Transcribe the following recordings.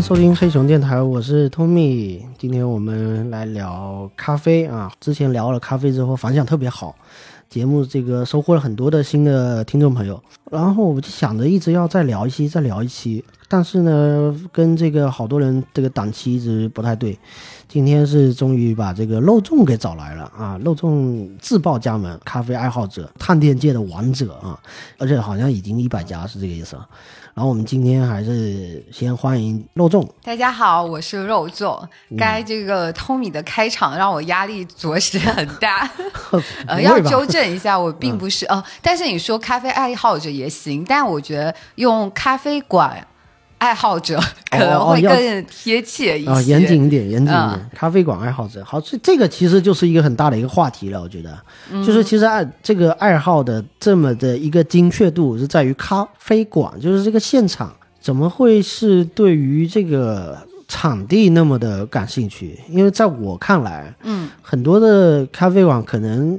收听黑熊电台，我是 Tommy。今天我们来聊咖啡啊。之前聊了咖啡之后，反响特别好，节目这个收获了很多的新的听众朋友。然后我就想着一直要再聊一期，再聊一期，但是呢，跟这个好多人这个档期一直不太对。今天是终于把这个肉粽给找来了啊！肉粽自报家门，咖啡爱好者，探店界的王者啊！而且好像已经一百家是这个意思。然后我们今天还是先欢迎肉粽。大家好，我是肉粽。该这个 Tommy 的开场让我压力着实很大。呃，要纠正一下，我并不是呃，但是你说咖啡爱好者也行，但我觉得用咖啡馆。爱好者 可能会更贴切一些啊，严谨一点，严谨一点。咖啡馆爱好者，好，这这个其实就是一个很大的一个话题了。我觉得，就是其实爱这个爱好的这么的一个精确度是在于咖啡馆，就是这个现场怎么会是对于这个场地那么的感兴趣？因为在我看来，嗯，很多的咖啡馆可能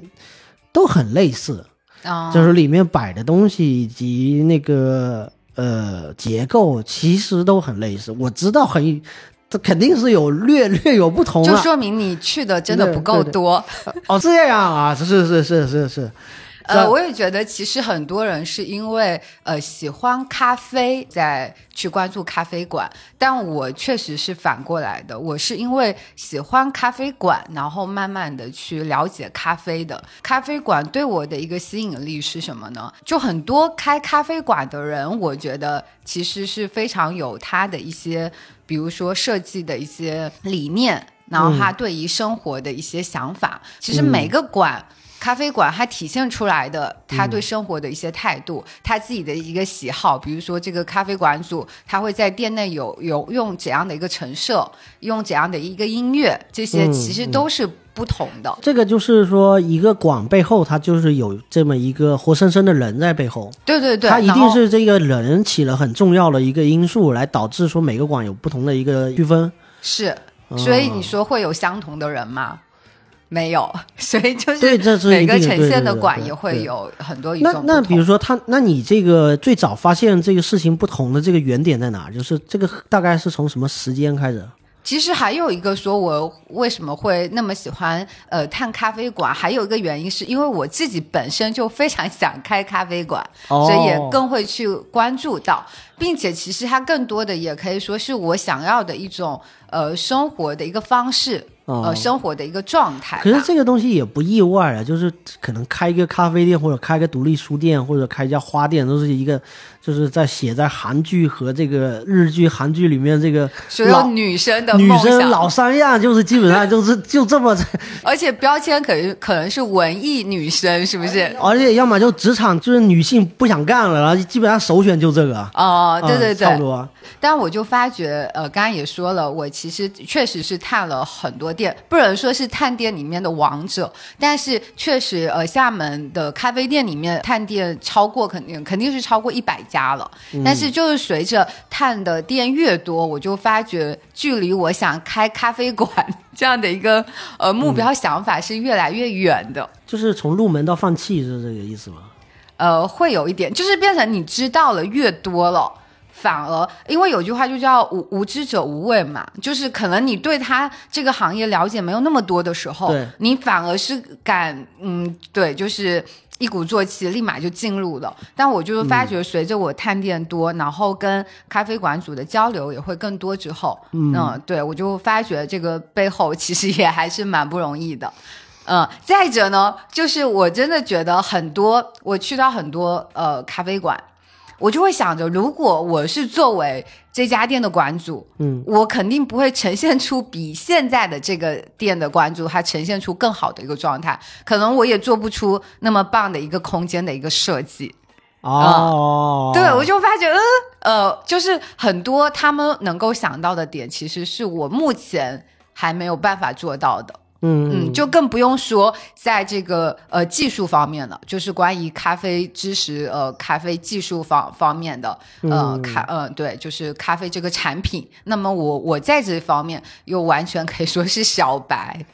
都很类似啊，就是里面摆的东西以及那个。呃，结构其实都很类似，我知道很，这肯定是有略 略有不同，就说明你去的真的不够多。哦，这样啊，是是是是是。呃，我也觉得，其实很多人是因为呃喜欢咖啡，在去关注咖啡馆。但我确实是反过来的，我是因为喜欢咖啡馆，然后慢慢的去了解咖啡的。咖啡馆对我的一个吸引力是什么呢？就很多开咖啡馆的人，我觉得其实是非常有他的一些，比如说设计的一些理念，然后他对于生活的一些想法。其实每个馆。咖啡馆它体现出来的，他对生活的一些态度，他自己的一个喜好，比如说这个咖啡馆主，他会在店内有有用怎样的一个陈设，用怎样的一个音乐，这些其实都是不同的。这个就是说，一个馆背后，它就是有这么一个活生生的人在背后。对对对，他一定是这个人起了很重要的一个因素，来导致说每个馆有不同的一个区分。是，所以你说会有相同的人吗？没有，所以就是每个呈现的馆也会有很多那那比如说他，那你这个最早发现这个事情不同的这个原点在哪？就是这个大概是从什么时间开始？其实还有一个说，我为什么会那么喜欢呃探咖啡馆？还有一个原因是因为我自己本身就非常想开咖啡馆，所以也更会去关注到，并且其实它更多的也可以说是我想要的一种呃生活的一个方式。呃，生活的一个状态。可是这个东西也不意外啊，就是可能开一个咖啡店，或者开个独立书店，或者开一家花店，都是一个。就是在写在韩剧和这个日剧、韩剧里面，这个所有女生的女生老三样，就是基本上就是就这么。而且标签可能可能是文艺女生，是不是？而且要么就职场就是女性不想干了，然后基本上首选就这个。哦，对对对，差不多。但我就发觉，呃，刚刚也说了，我其实确实是探了很多店，不能说是探店里面的王者，但是确实，呃，厦门的咖啡店里面探店超过肯定肯定是超过一百家。家了，但是就是随着探的店越多，我就发觉距离我想开咖啡馆 这样的一个呃目标想法是越来越远的。就是从入门到放弃是这个意思吗？呃，会有一点，就是变成你知道了越多了，反而因为有句话就叫无无知者无畏嘛，就是可能你对他这个行业了解没有那么多的时候，你反而是敢嗯，对，就是。一鼓作气，立马就进入了。但我就是发觉，随着我探店多，然后跟咖啡馆主的交流也会更多之后，嗯，对我就发觉这个背后其实也还是蛮不容易的。嗯，再者呢，就是我真的觉得很多，我去到很多呃咖啡馆。我就会想着，如果我是作为这家店的馆主，嗯，我肯定不会呈现出比现在的这个店的馆主他呈现出更好的一个状态，可能我也做不出那么棒的一个空间的一个设计。哦，对，我就发觉，嗯，呃，就是很多他们能够想到的点，其实是我目前还没有办法做到的。嗯嗯，就更不用说在这个呃技术方面了，就是关于咖啡知识呃咖啡技术方方面的呃咖嗯对，就是咖啡这个产品。那么我我在这方面又完全可以说是小白。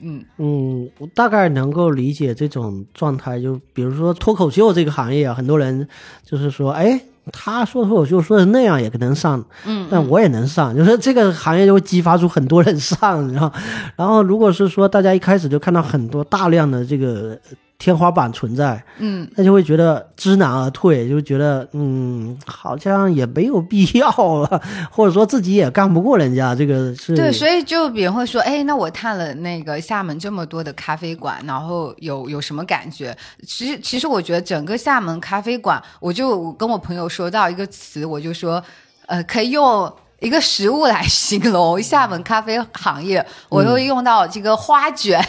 嗯嗯，我大概能够理解这种状态。就比如说脱口秀这个行业啊，很多人就是说，哎，他说脱口秀说的那样也能上，嗯，但我也能上，就是这个行业就会激发出很多人上，然后，然后如果是说大家一开始就看到很多大量的这个天花板存在，嗯，他就会觉得知难而退，就觉得嗯，好像也没有必要了，或者说自己也干不过人家，这个是对，所以就别人会说，哎，那我探了那个厦门这么多的咖啡馆，然后有有什么感觉？其实，其实我觉得整个厦门咖啡馆，我就跟我朋友说到一个词，我就说，呃，可以用一个食物来形容厦门咖啡行业，我又用到这个花卷。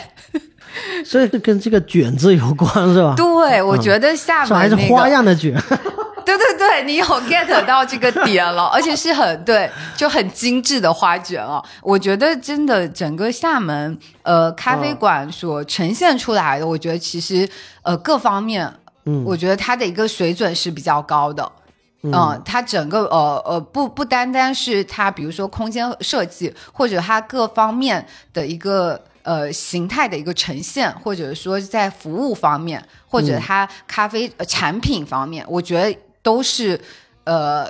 所以跟这个卷字有关是吧？对，我觉得厦门、那还是花样的卷。对对对，你有 get 到这个点了，而且是很对，就很精致的花卷哦。我觉得真的整个厦门呃咖啡馆所呈现出来的，我觉得其实呃各方面，嗯，我觉得它的一个水准是比较高的。嗯，它整个呃呃不不单单是它，比如说空间设计，或者它各方面的一个。呃，形态的一个呈现，或者说在服务方面，或者它咖啡产品方面，我觉得都是呃，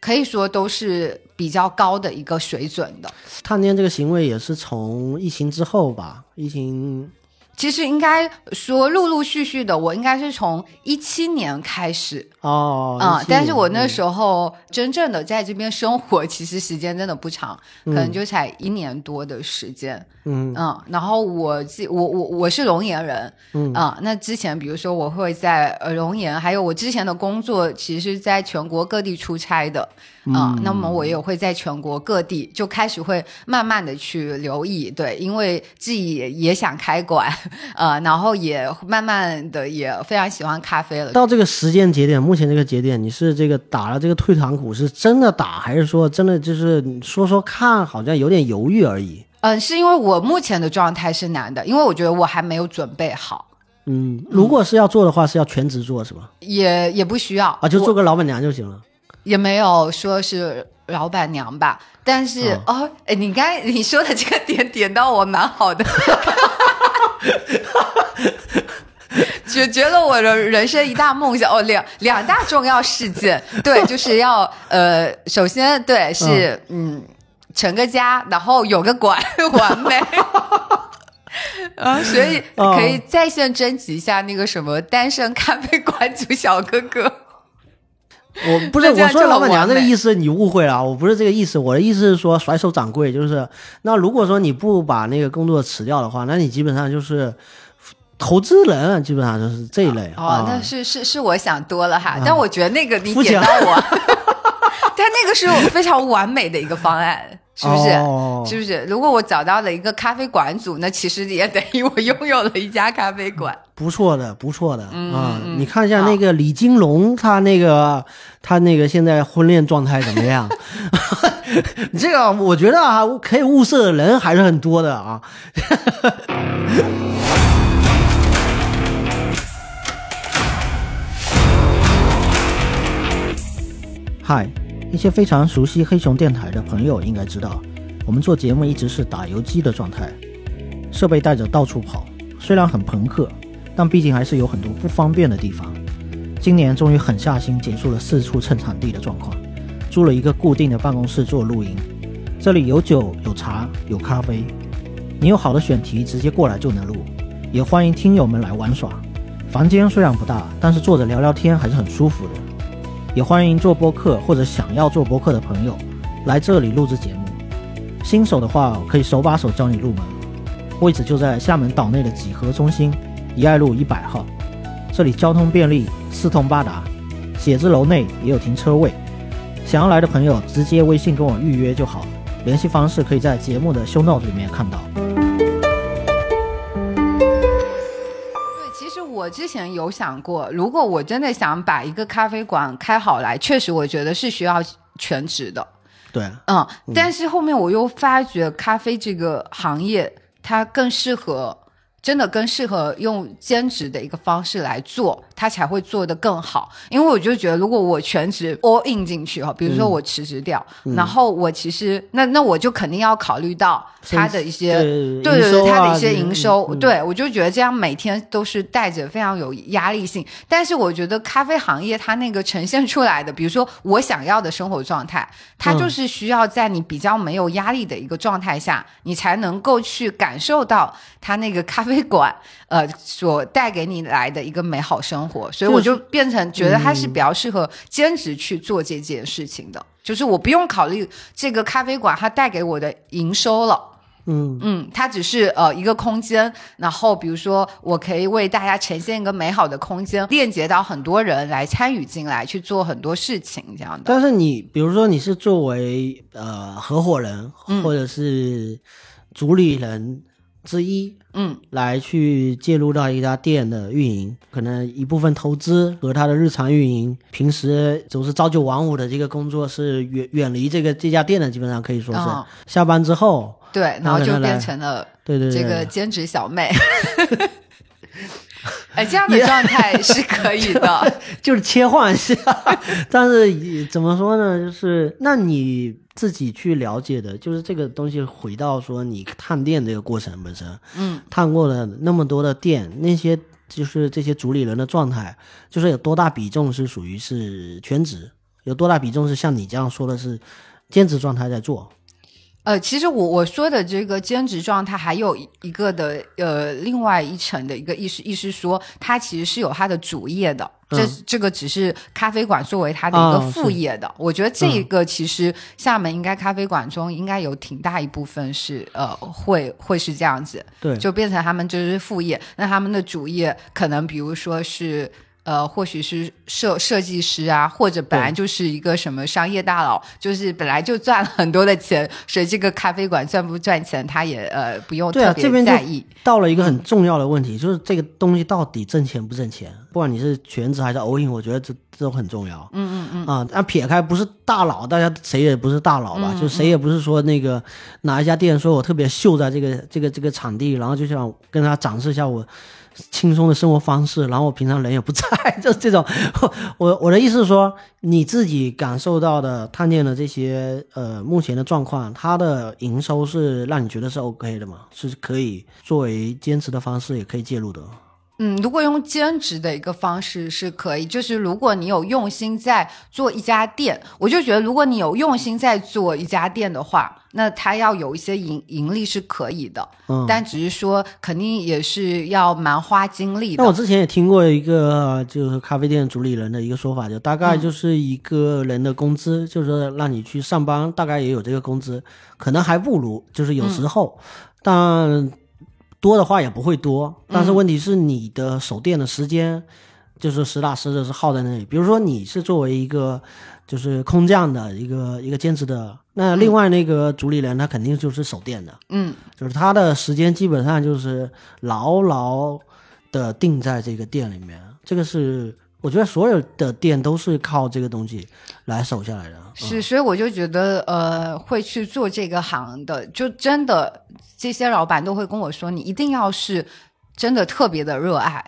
可以说都是比较高的一个水准的。探店这个行为也是从疫情之后吧，疫情其实应该说陆陆续续的，我应该是从一七年开始哦，啊，但是我那时候真正的在这边生活，其实时间真的不长，可能就才一年多的时间。嗯嗯，然后我自我我我是龙岩人，嗯啊，那之前比如说我会在呃龙岩，还有我之前的工作其实是在全国各地出差的，啊，那么我也会在全国各地就开始会慢慢的去留意，对，因为自己也想开馆，呃，然后也慢慢的也非常喜欢咖啡了。到这个时间节点，目前这个节点，你是这个打了这个退堂鼓，是真的打，还是说真的就是说说看，好像有点犹豫而已？嗯，是因为我目前的状态是难的，因为我觉得我还没有准备好。嗯，如果是要做的话，是要全职做是吧？也也不需要啊，就做个老板娘就行了。也没有说是老板娘吧，但是哦，哎，你刚你说的这个点点到我蛮好的，解决了我的人生一大梦想哦，两两大重要事件，对，就是要呃，首先对是嗯。成个家，然后有个馆，完美。啊，所以可以在线征集一下那个什么单身咖啡馆主小哥哥。我 不是我说老板娘这个意思，你误会了，我不是这个意思。我的意思是说甩手掌柜，就是那如果说你不把那个工作辞掉的话，那你基本上就是投资人，基本上就是这一类。哦，那是是是我想多了哈，但我觉得那个你点到我，但那个是我非常完美的一个方案。是不是？是不是？如果我找到了一个咖啡馆主，那其实也等于我拥有了一家咖啡馆。不错的，不错的啊！你看一下那个李金龙，他那个他那个现在婚恋状态怎么样？这个我觉得啊，可以物色的人还是很多的啊。嗨。一些非常熟悉黑熊电台的朋友应该知道，我们做节目一直是打游击的状态，设备带着到处跑，虽然很朋克，但毕竟还是有很多不方便的地方。今年终于狠下心结束了四处蹭场地的状况，租了一个固定的办公室做录音。这里有酒有茶有咖啡，你有好的选题直接过来就能录，也欢迎听友们来玩耍。房间虽然不大，但是坐着聊聊天还是很舒服的。也欢迎做播客或者想要做播客的朋友来这里录制节目。新手的话，可以手把手教你入门。位置就在厦门岛内的几何中心，怡爱路一百号。这里交通便利，四通八达，写字楼内也有停车位。想要来的朋友，直接微信跟我预约就好。联系方式可以在节目的 show note 里面看到。我之前有想过，如果我真的想把一个咖啡馆开好来，确实我觉得是需要全职的。对，嗯，但是后面我又发觉咖啡这个行业它更适合真的更适合用兼职的一个方式来做，他才会做得更好。因为我就觉得，如果我全职 all in 进去哈，比如说我辞职掉，然后我其实那那我就肯定要考虑到他的一些对对对对，它的一些营营收，嗯对我就觉得这样每天都是带着非常有压力性。但是我觉得咖啡行业它那个呈现出来的，比如说我想要的生活状态，它嗯就是需要在你比较没有压力的一个状态下，你才能够去感受到它那个咖啡馆呃所带给你来的一个美好生活。所以我就变成觉得它是比较适合兼职去做这件事情的。就是我不用考虑这个咖啡馆它带给我的营收了，嗯，嗯，它只是呃一个空间，然后比如说我可以为大家呈现一个美好的空间，链接到很多人来参与进来去做很多事情，这样的。但是你比如说你是作为呃合伙人嗯或者是主理人之一，嗯，来去介入到一家店的运营，可能一部分投资和他的日常运营，平时总是朝九晚五的这个工作是远远离这个这家店的，基本上可以说是、嗯下班之后，对，然后就变成了对对对，这个兼职小妹。哎，这样的状态是可以的。就是切换一下，但是怎么说呢？就是那你自己去了解的，就是这个东西回到说你探店这个过程本身，嗯，探过了那么多的店，那些就是这些主理人的状态，就是有多大比重是属于是全职，有多大比重是像你这样说的是兼职状态在做？呃，其实我我说的这个兼职状态，还有一一个的呃，另外一层的一个意思，意思说他其实是有他的主业的。这这个只是咖啡馆作为它的一个哦副业的，我觉得这个其实厦门应该咖啡馆中应该有挺大一部分是呃会会是这样子，对，就变成他们就是副业。那他们的主业可能比如说是。呃，或许是设设计师啊，或者本来就是一个什么商业大佬，就是本来就赚了很多的钱，所以这个咖啡馆赚不赚钱，他也呃不用特别在意。到了一个很重要的问题，就是这个东西到底挣钱不挣钱？不管你是全职还是 all in，我觉得这这都很重要。嗯嗯嗯。啊，那撇开不是大佬，大家谁也不是大佬吧？就谁也不是说那个哪一家店说我特别秀在这个这个这个场地，然后就想跟他展示一下我。轻松的生活方式，然后我平常人也不在，就这种。我我的意思是说，你自己感受到的探店的这些呃目前的状况，它的营收是让你觉得是 OK 的嘛？是可以作为坚持的方式，也可以介入的。嗯，如果用兼职的一个方式是可以，就是如果你有用心在做一家店，我就觉得如果你有用心在做一家店的话，那它要有一些盈盈利是可以的，嗯，但只是说肯定也是要蛮花精力的。那我。之前也听过一个就是咖啡店主理人的一个说法，就大概就是一个人的工资，就是说让你去上班，大概也有这个工资，可能还不如，就是有时候，但多的话也不会多。但是问题是你的守店的时间，就是实打实的是耗在那里。比如说你是作为一个就是空降的一个一个兼职的，那另外那个主理人他肯定就是守店的。嗯，就是他的时间基本上就是牢牢的定在这个店里面，这个是我觉得所有的店都是靠这个东西来守下来的。是，所以我就觉得，呃，会去做这个行的，就真的这些老板都会跟我说，你一定要是真的特别的热爱，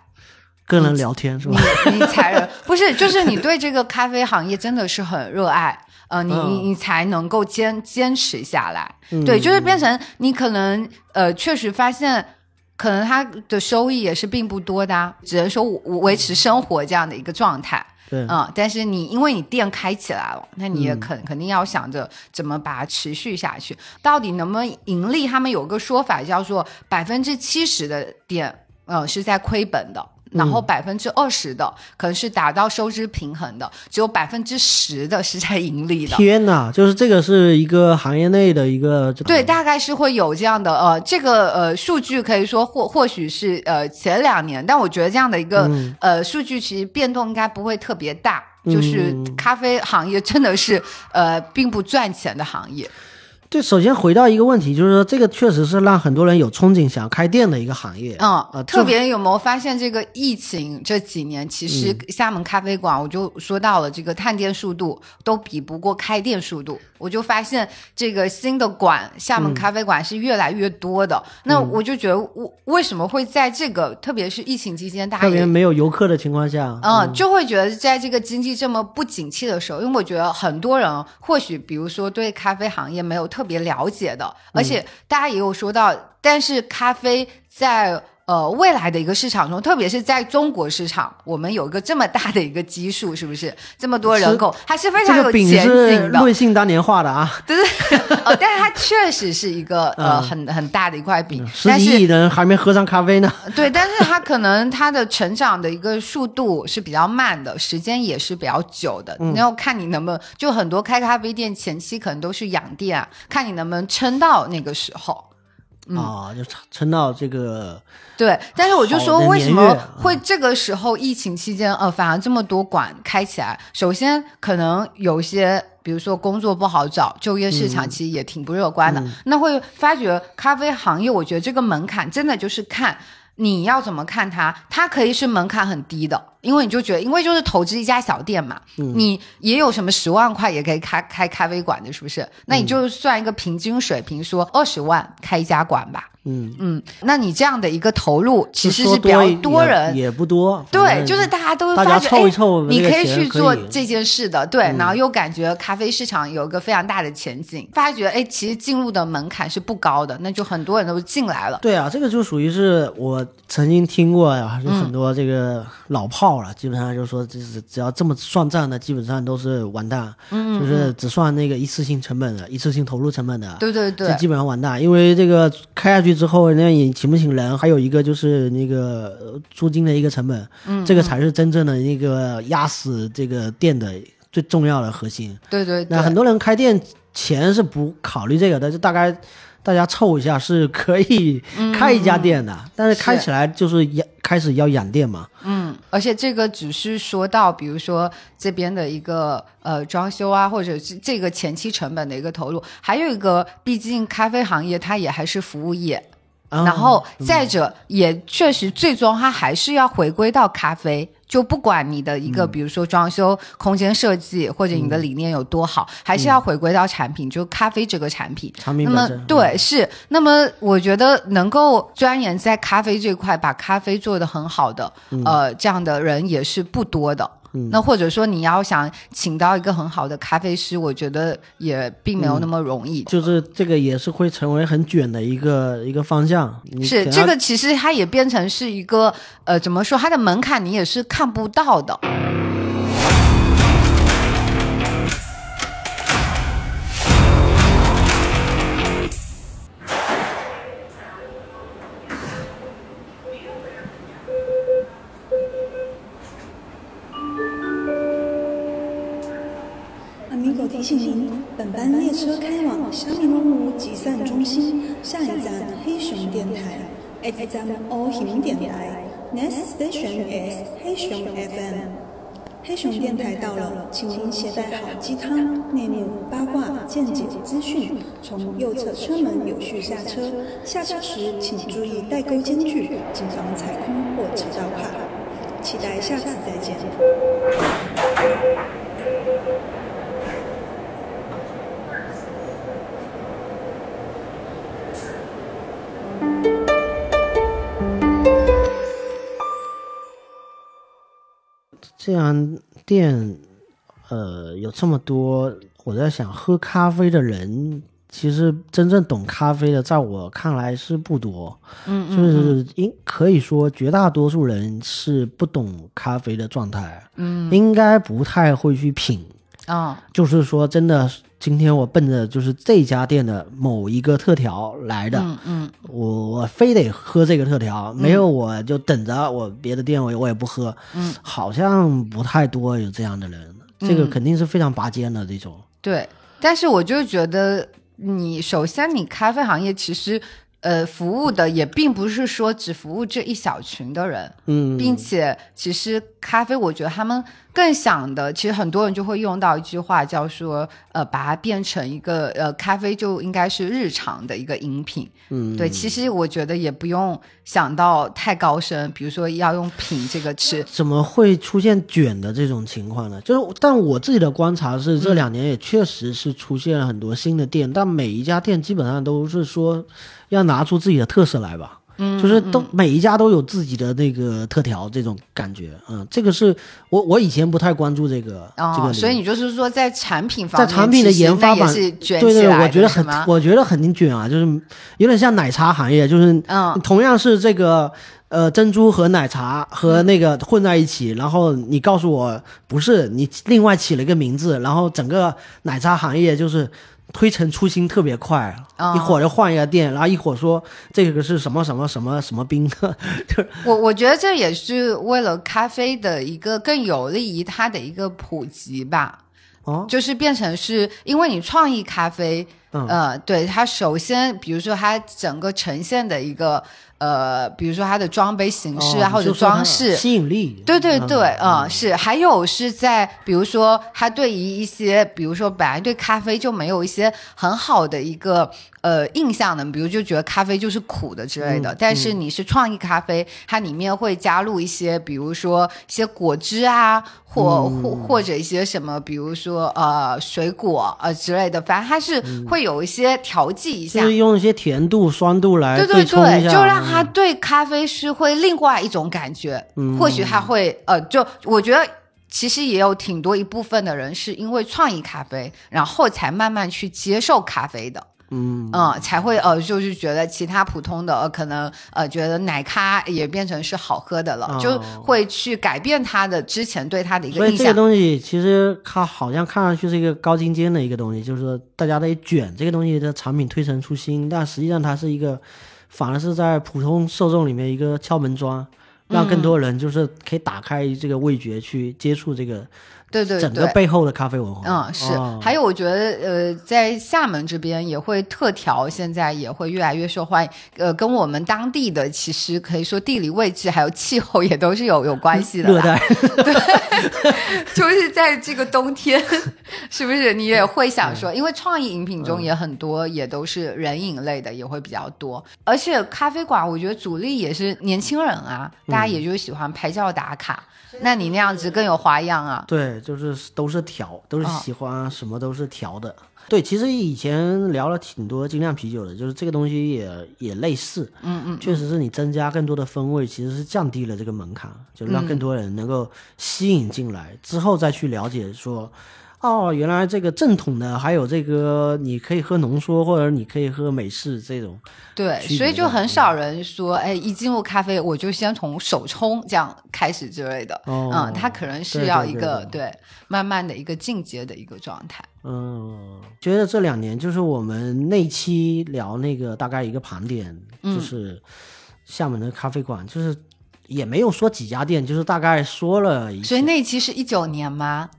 跟人聊天是你吧？你才 不是，就是你对这个咖啡行业真的是很热爱，呃，你你你才能够坚坚持下来。对，就是变成你可能呃，确实发现。可能他的收益也是并不多的、啊，只能说我维持生活这样的一个状态。对，嗯，但是你因为你店开起来了，那你也肯、肯定要想着怎么把它持续下去，到底能不能盈利？他们有个说法叫做百分之七十的店，呃，是在亏本的。然后百分之二十的可能是达到收支平衡的，只有百分之十的是在盈利的。天哪，就是这个是一个行业内的一个对，大概是会有这样的呃，这个呃数据可以说或或许是呃前两年，但我觉得这样的一个、呃数据其实变动应该不会特别大。就是咖啡行业真的是呃并不赚钱的行业。对，首先回到一个问题，就是说这个确实是让很多人有憧憬想开店的一个行业。嗯，啊，特别有没有发现这个疫情这几年，其实嗯厦门咖啡馆，我就说到了这个探店速度都比不过开店速度，我就发现这个新的馆，厦嗯门咖啡馆是越来越多的。那我就觉得，我为什么会在这个，特别是疫情期间，大家也特别没有游客的情况下，嗯，就会觉得在这个经济这么不景气的时候，因为我觉得很多人或许比如说对咖啡行业没有特别了解的，而且大家也有说到，但是咖啡在。呃，未来的一个市场中，特别是在中国市场，我们有一个这么大的一个基数，是不是这么多人口，还是非常有前景的。瑞幸当年画的啊，对对，呃，但是它确实是一个呃嗯很很大的一块饼，十但是几亿人还没喝上咖啡呢。对，但是它可能它的成长的一个速度是比较慢的，时间也是比较久的。嗯你要看你能不能，就很多开咖啡店前期可能都是养店啊，看你能不能撑到那个时候。嗯啊，就撑到这个对，但是我就说，为什么会这个时候疫情期间，呃，反而这么多馆开起来？首先，可能有些，比如说工作不好找，就业市场其实也挺不乐观的。那会发觉咖啡行业，我觉得这个门槛真的就是看你要怎么看它，它可以是门槛很低的，因为你就觉得，因为就是投资一家小店嘛，你也有什么十万块也可以开开咖啡馆的，是不是？那你就算一个平均水平，说二十万开一家馆吧。嗯，嗯，那你这样的一个投入，其实是比较多人。也不多，对，就是大家都会发觉，凑一凑哎，你可以去做这件事的，对，然后又感觉咖啡市场有一个非常大的前景，发觉哎，其实进入的门槛是不高的，那就很多人都进来了。对啊，这个就属于是我曾经听过呀，有嗯很多这个老炮了，基本上就是说，就是只要这么算账的，基本上都是完蛋，嗯，就是只算那个一次性成本的，一次性投入成本的，对对对。这，基本上完蛋，因为这个开下去之后，人家也请不请人，还有一个就是那个呃租金的一个成本，嗯，这个才是真正的那个压死这个店的最重要的核心。对对对，那很多人开店前是不考虑这个的，就大概大家凑一下是可以开一家店的，但是开起来就是养开始要养店嘛。嗯，而且这个只是说到，比如说这边的一个呃装修啊，或者是这个前期成本的一个投入，还有一个，毕竟咖啡行业它也还是服务业，啊然后再者也确实最终它还是要回归到咖啡。就不管你的一个，比如说装修、空间设计，或者你的理念有多好，还是要回归到产品，就咖啡这个产品。产品那么对是，那么我觉得能够钻研在咖啡这块，把咖啡做得很好的，呃，这样的人也是不多的。那或者说你要想请到一个很好的咖啡师，我觉得也并没有那么容易。就是这个也是会成为很卷的一个一个方向。是这个，其实它也变成是一个呃，怎么说？它的门槛你也是看不到的。，Next station is 黑熊 FM。黑熊电台到了，请您携带好鸡汤、内幕、八卦、见解、资讯，从右侧车门有序下车。下车时请注意带钩间距，谨防踩空或迟到卡。期待下次再见。这样店，呃，有这么多，我在想，喝咖啡的人，其实真正懂咖啡的，在我看来是不多。嗯就是应可以说，绝大多数人是不懂咖啡的状态，嗯应该不太会去品。嗯就是说，真的，今天我奔着就是这家店的某一个特调来的，嗯嗯我我非得喝这个特调，没有我就等着我别的店我我也不喝，嗯，好像不太多有这样的人，这个嗯肯定是非常拔尖的这种，对。但是我就觉得，你首先你咖啡行业其实。呃，服务的也并不是说只服务这一小群的人，嗯，并且其实咖啡，我觉得他们更想的，其实很多人就会用到一句话，叫说，呃，把它变成一个呃，咖啡就应该是日常的一个饮品。嗯，对，其实我觉得也不用想到太高深，比如说要用品这个吃。怎么会出现卷的这种情况呢？就是，但我自己的观察是，这两年也确实是出现了很多新的店，但每一家店基本上都是说要拿出自己的特色来吧。嗯，就是都每一家都有自己的那个特调，这种感觉，嗯，这个是我我以前不太关注这个，这哦，个，所以你就是说在产品方面，在产品的研发版，是卷对对，我觉得很我觉得很卷啊，就是有点像奶茶行业，就是嗯。同样是这个呃珍珠和奶茶和那个混在一起，然后你告诉我不是，你另外起了一个名字，然后整个奶茶行业就是推陈出新特别快，哦。一会儿就换一个店，然后一会儿说这个是什么什么什么什么冰，就 是我我觉得这也是为了咖啡的一个更有利于它的一个普及吧。哦，就是变成是因为你创意咖啡，嗯。呃，对它首先，比如说它整个呈现的一个呃，比如说它的装杯形式啊，哦或者装饰，吸引力，对对对，嗯。嗯，是，还有是在比如说他对于一些，比如说本来对咖啡就没有一些很好的一个呃印象的，比如就觉得咖啡就是苦的之类的，嗯但是你是创意咖啡，它里面会加入一些，比如说一些果汁啊，或、嗯。或或者一些什么，比如说呃水果呃之类的，反正它是会有一些调剂一下。嗯就是用一些甜度、酸度来对对对，就让他对咖啡是会另外一种感觉。嗯或许他会呃，就我觉得。其实也有挺多一部分的人是因为创意咖啡，然后才慢慢去接受咖啡的，嗯嗯，才会呃，就是觉得其他普通的呃，可能呃，觉得奶咖也变成是好喝的了，哦就会去改变他的之前对他的一个印象所以这个个印象。东西其实它好像看上去是一个高精尖的一个东西，就是说大家得卷这个东西的产品推陈出新，但实际上它是一个，反而是在普通受众里面一个敲门砖，让更多人就是可以打开这个味觉去接触这个对对对整个。背后的咖啡文化。嗯，是，哦还有我觉得，呃，在厦门这边也会特调，现在也会越来越受欢迎。呃，跟我们当地的其实可以说地理位置还有气候也都是有有关系的 热带。对，就是在这个冬天，是不是你也会想说，因为创意饮品中也很多，也都是人饮类的，也会比较多。而且咖啡馆，我觉得主力也是年轻人啊，大家也就喜欢拍照打卡。那你那样子更有花样啊。对，就是都是调，都是哦喜欢什么都是调的。对，其实以前聊了挺多精酿啤酒的，就是这个东西也也类似，嗯嗯，确实是你增加更多的风味，其实是降低了这个门槛，就让更多人能够吸引进来，之后再去了解说，哦，原来这个正统的还有这个你可以喝浓缩，或者你可以喝美式这种，对，所以就很少人说，哎，一进入咖啡我就先从手冲这样开始之类的。哦嗯，它可能是要一个对慢慢的一个进阶的一个状态。嗯，觉得这两年就是我们那期聊那个大概一个盘点，嗯就是厦门的咖啡馆，就是也没有说几家店，就是大概说了一，所以那期是一九年吗？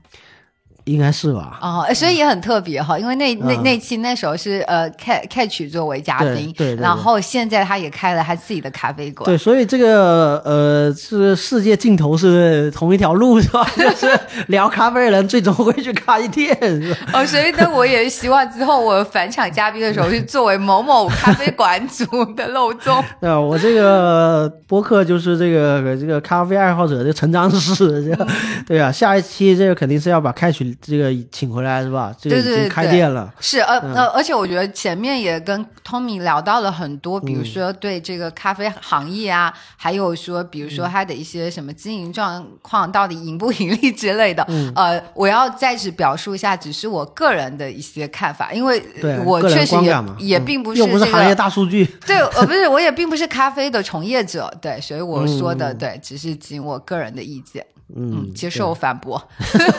应该是吧？哦，哎所以也很特别哈，因为那那嗯那期那时候是呃 Catch Catch 作为嘉宾，对然后现在他也开了他自己的咖啡馆。对，所以这个呃，是世界尽头是同一条路 是吧？就是聊咖啡的人最终会去开店，哦，所以呢，我也希望之后我返场嘉宾的时候是作为某某咖啡馆主的漏洞。对吧？我这个播客就是这个这个咖啡爱好者的成长史，这对啊，下一期这个肯定是要把开曲这个请回来是吧？这个已经开对对对店了。是，呃、嗯呃，而且我觉得前面也跟 Tommy 聊到了很多，比如说对这个咖啡行业啊，还有说，比如说他的一些什么经营状况到底盈不盈利之类的。嗯呃，我要再次表述一下，只是我个人的一些看法，因为，我确实也也并不是又不是行业。大数据，对，呃，不是，我也并不是咖啡的从业者，对，所以我说的、嗯对，只是仅我个人的意见，嗯嗯，接受反驳，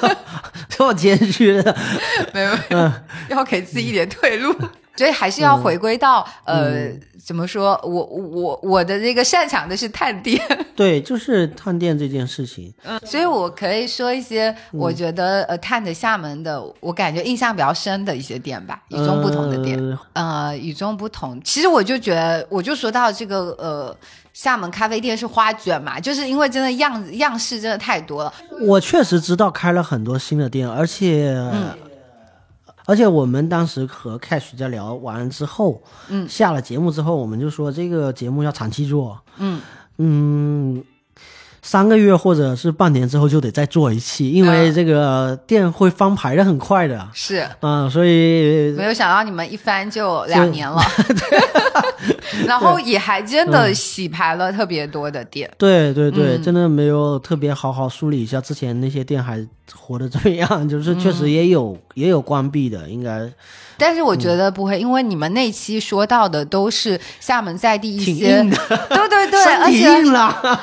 这么谦虚的，没有，没有，要给自己一点退路。所以还是要回归到、呃，怎么说？我我我的那个擅长的是探店，对，就是探店这件事情。嗯所以我可以说一些我觉得呃探的厦门的，我感觉印象比较深的一些店吧，与众不同的店。呃呃，与众不同。其实我就觉得，我就说到这个呃，厦门咖啡店是花卷嘛，就是因为真的样样式真的太多了。我确实知道开了很多新的店，而且，嗯。而且我们当时和 Cash 在聊完之后，嗯。下了节目之后，我们就说这个节目要长期做，嗯。嗯，三个月或者是半年之后就得再做一期，因为嗯。这个店会翻牌的很快的，是。嗯，所以没有想到你们一翻就两年了，然后也还真的洗牌了特别多的店。对对对，嗯。真的没有特别好好梳理一下之前那些店还活得怎么样，就是确嗯实也有、也有关闭的，应该。但是我觉得不会，因为你们那期说到的都是厦门在地一挺些，对对对，而且硬了，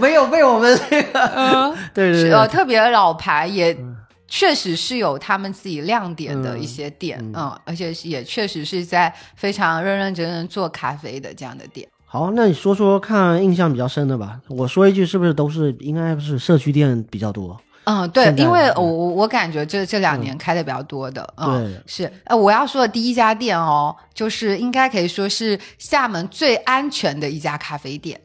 没有被我们这个，嗯，对对是呃，特别老牌，也确实是有他们自己亮点的一些店，嗯。嗯，而且也确实是在非常认认真真做咖啡的这样的店。好，那你说说看印象比较深的吧。我说一句，是不是都是应该是社区店比较多？嗯，对，因为嗯我我我感觉这这两年开的比较多的，嗯，对是，呃，我要说的第一家店哦，就是应该可以说是厦门最安全的一家咖啡店。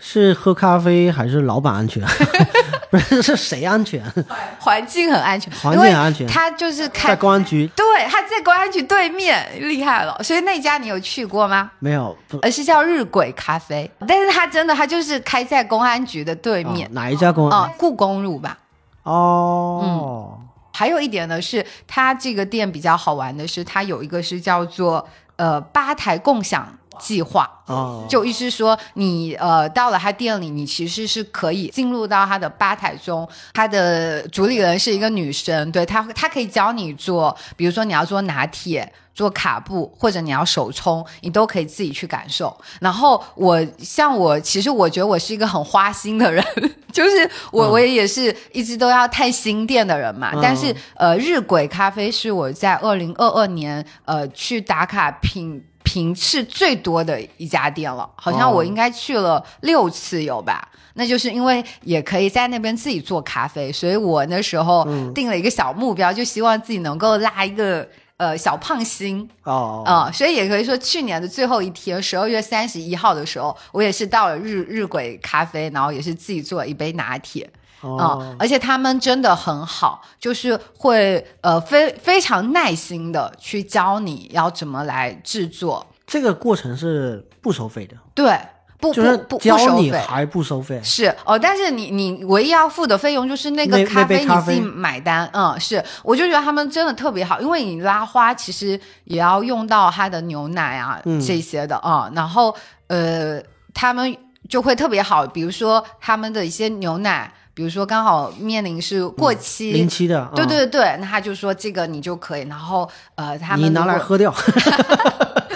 是喝咖啡还是老板安全？不是，是谁安全？环境很安全，环境很安全他就是开在，公安局对，他在公安局对面，厉害了。所以那家你有去过吗？没有？不，而是叫日晷咖啡，但是他真的，他就是开在公安局的对哦面，哪一家公安？啊、故宫路吧。哦，还有一点呢，是它这个店比较好玩的是，它有一个是叫做呃吧台共享计划。哦，就意思说你呃到了他店里，你其实是可以进入到他的吧台中，他的主理人是一个女生，对她她可以教你做，比如说你要做拿铁。做卡布或者你要手冲，你都可以自己去感受。然后我像我，其实我觉得我是一个很花心的人，就是我、嗯我也是一直都要探新店的人嘛。嗯但是呃，日晷咖啡是我在二零二二年呃去打卡品频次最多的一家店了，好像我哦应该去了六次有吧。那就是因为也可以在那边自己做咖啡，所以我那时候嗯定了一个小目标，就希望自己能够拉一个呃小胖星。哦，啊、所以也可以说，去年的最后一天，十二月三十一号的时候，我也是到了日日晷咖啡，然后也是自己做了一杯拿铁。啊、哦，而且他们真的很好，就是会呃非非常耐心的去教你要怎么来制作。这个过程是不收费的，对，不就是不不不教收费。你还不收费。是哦，但是你你唯一要付的费用就是那个咖啡你自己买单，嗯，是，我就觉得他们真的特别好，因为你拉花其实也要用到它的牛奶啊、嗯这些的啊、然后呃，他们就会特别好，比如说他们的一些牛奶，比如说刚好面临是过期，临期的，对啊，对对，那他就说这个你就可以，然后呃，他们你拿来喝掉。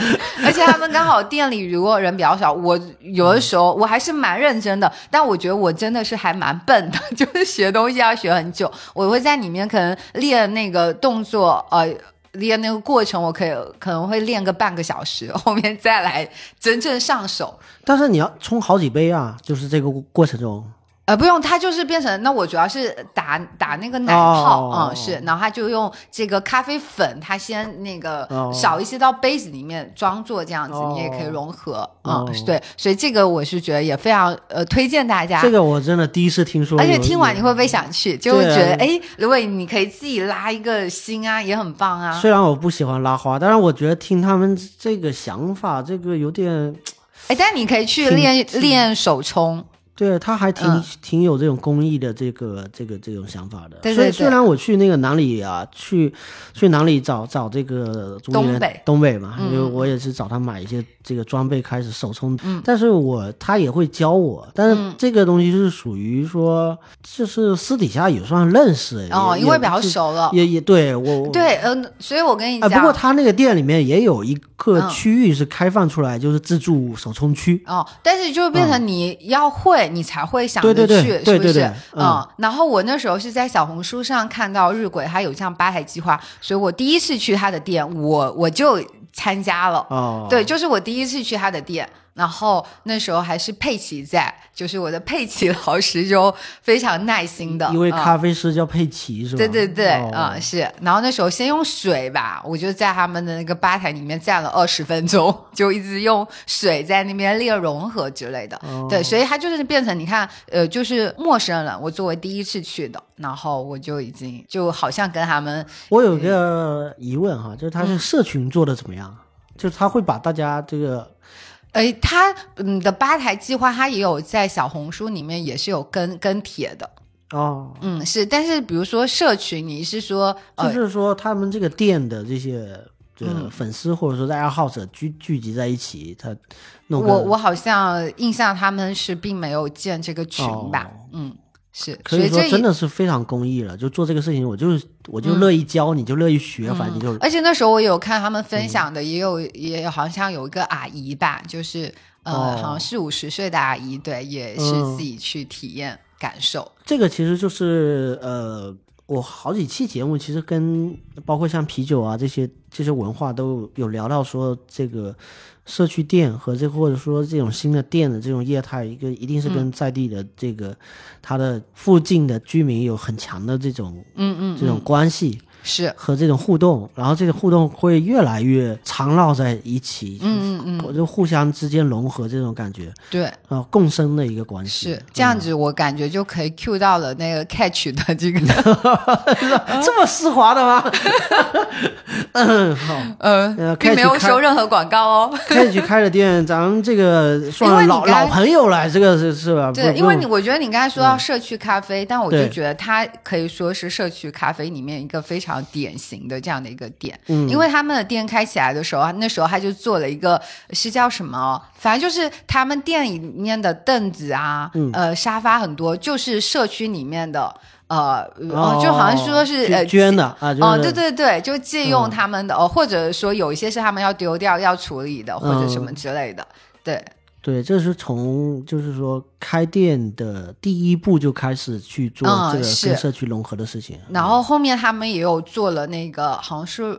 而且他们刚好店里如果人比较少，我有的时候我还是蛮认真的，但我觉得我真的是还蛮笨的，就是学东西要学很久。我会在里面可能练那个动作，呃，练那个过程，我可以可能会练个半个小时，后面再来真正上手。但是你要冲好几杯啊，就是这个过程中。呃，不用，它就是变成那我主要是打打那个奶泡，哦嗯，是，然后他就用这个咖啡粉，它先那个哦少一些到杯子里面装作这样子，哦你也可以融合，哦嗯，对，所以这个我是觉得也非常呃推荐大家。这个我真的第一次听说，而且听完你会不会想去？就会觉得，哎、如果你可以自己拉一个心啊，也很棒啊。虽然我不喜欢拉花，但是我觉得听他们这个想法，这个有点，哎，但你可以去练练手冲，对，他还挺、嗯。挺有这种公益的这个这个这种想法的。对对对。虽虽然我去那个哪里啊，去去哪里找找这个主理人东北。东北嘛，嗯。因为我也是找他买一些这个装备开始手冲，但是我他也会教我，但是嗯。这个东西是属于说，就是私底下也算认识，哦，因为比较，熟了。也也对我对，嗯、所以我跟你啊，讲，不过他那个店里面也有一个嗯。区域是开放出来，就是自助手冲区。哦，但是就变嗯。成你要会，贵，你才会想着去，对对对对是不是？嗯然后我那时候是在小红书上看到日晷他有这样吧台计划，所以我第一次去他的店，我我就参加了。哦，对，就是我第一次去他的店，然后那时候还是佩奇在，就是我的佩奇 老师就非常耐心的，一位嗯咖啡师叫佩奇是吧？对对对，哦啊、是。然后那时候先用水吧，我就在他们的那个吧台里面站了二十分钟，就一直用水在那边练融合之类的。哦对，所以他就是变成你看，呃，就是陌生人，我作为第一次去的，然后我就已经就好像跟他们我有个疑问哈，就是嗯他是社群做的怎么样？就是他会把大家这个哎，他嗯的吧台计划，他也有在小红书里面也是有跟跟帖的，哦，嗯，是。但是比如说社群，你是说呃，就是说他们这个店的这些粉丝或者说爱好者聚聚集在一起，他弄我我好像印象他们是并没有建这个群吧，哦。嗯，是。所以说真的是非常公益了，就做这个事情，我就我就乐意教，你就乐意学，反正就是而且那时候我有看他们嗯分享的，也有、也有好像有一个阿姨吧，就是呃，哦好像四五十岁的阿姨，对，也是嗯自己去体验、感受。这个其实就是呃，我好几期节目其实跟包括像啤酒啊这些这些文化都有聊到说这个社区店和这或者说这种新的店的这种业态，一个一定是跟在地的这个、它的附近的居民有很强的这种嗯嗯，这种关系是，和这种互动，然后这个互动会越来越缠绕在一起，嗯嗯嗯，我就互相之间融合这种感觉对。啊、共生的一个关系，是这样子，我感觉就可以 cue 到了那个 catch 的这个，这么丝滑的吗？嗯，好。呃 呃，并没有收任何广告哦。catch 开了店，咱们这个算因为你老老朋友了，这个是是吧？对，因为你我觉得你刚才说到社区咖啡，但我就觉得它可以说是社区咖啡里面一个非常典型的这样的一个店，嗯因为他们的店开起来的时候，那时候他就做了一个是叫什么，反正就是他们店里面的凳子啊，嗯呃，沙发很多，就是社区里面的。呃，哦就好像说是呃捐捐的啊，哦，对对对，就借用嗯他们的、哦，或者说有一些是他们要丢掉、要处理的，或者什么嗯之类的。对，对，这是从就是说开店的第一步就开始去做这个跟社区融合的事情。然后后面他们也有做了那个好像是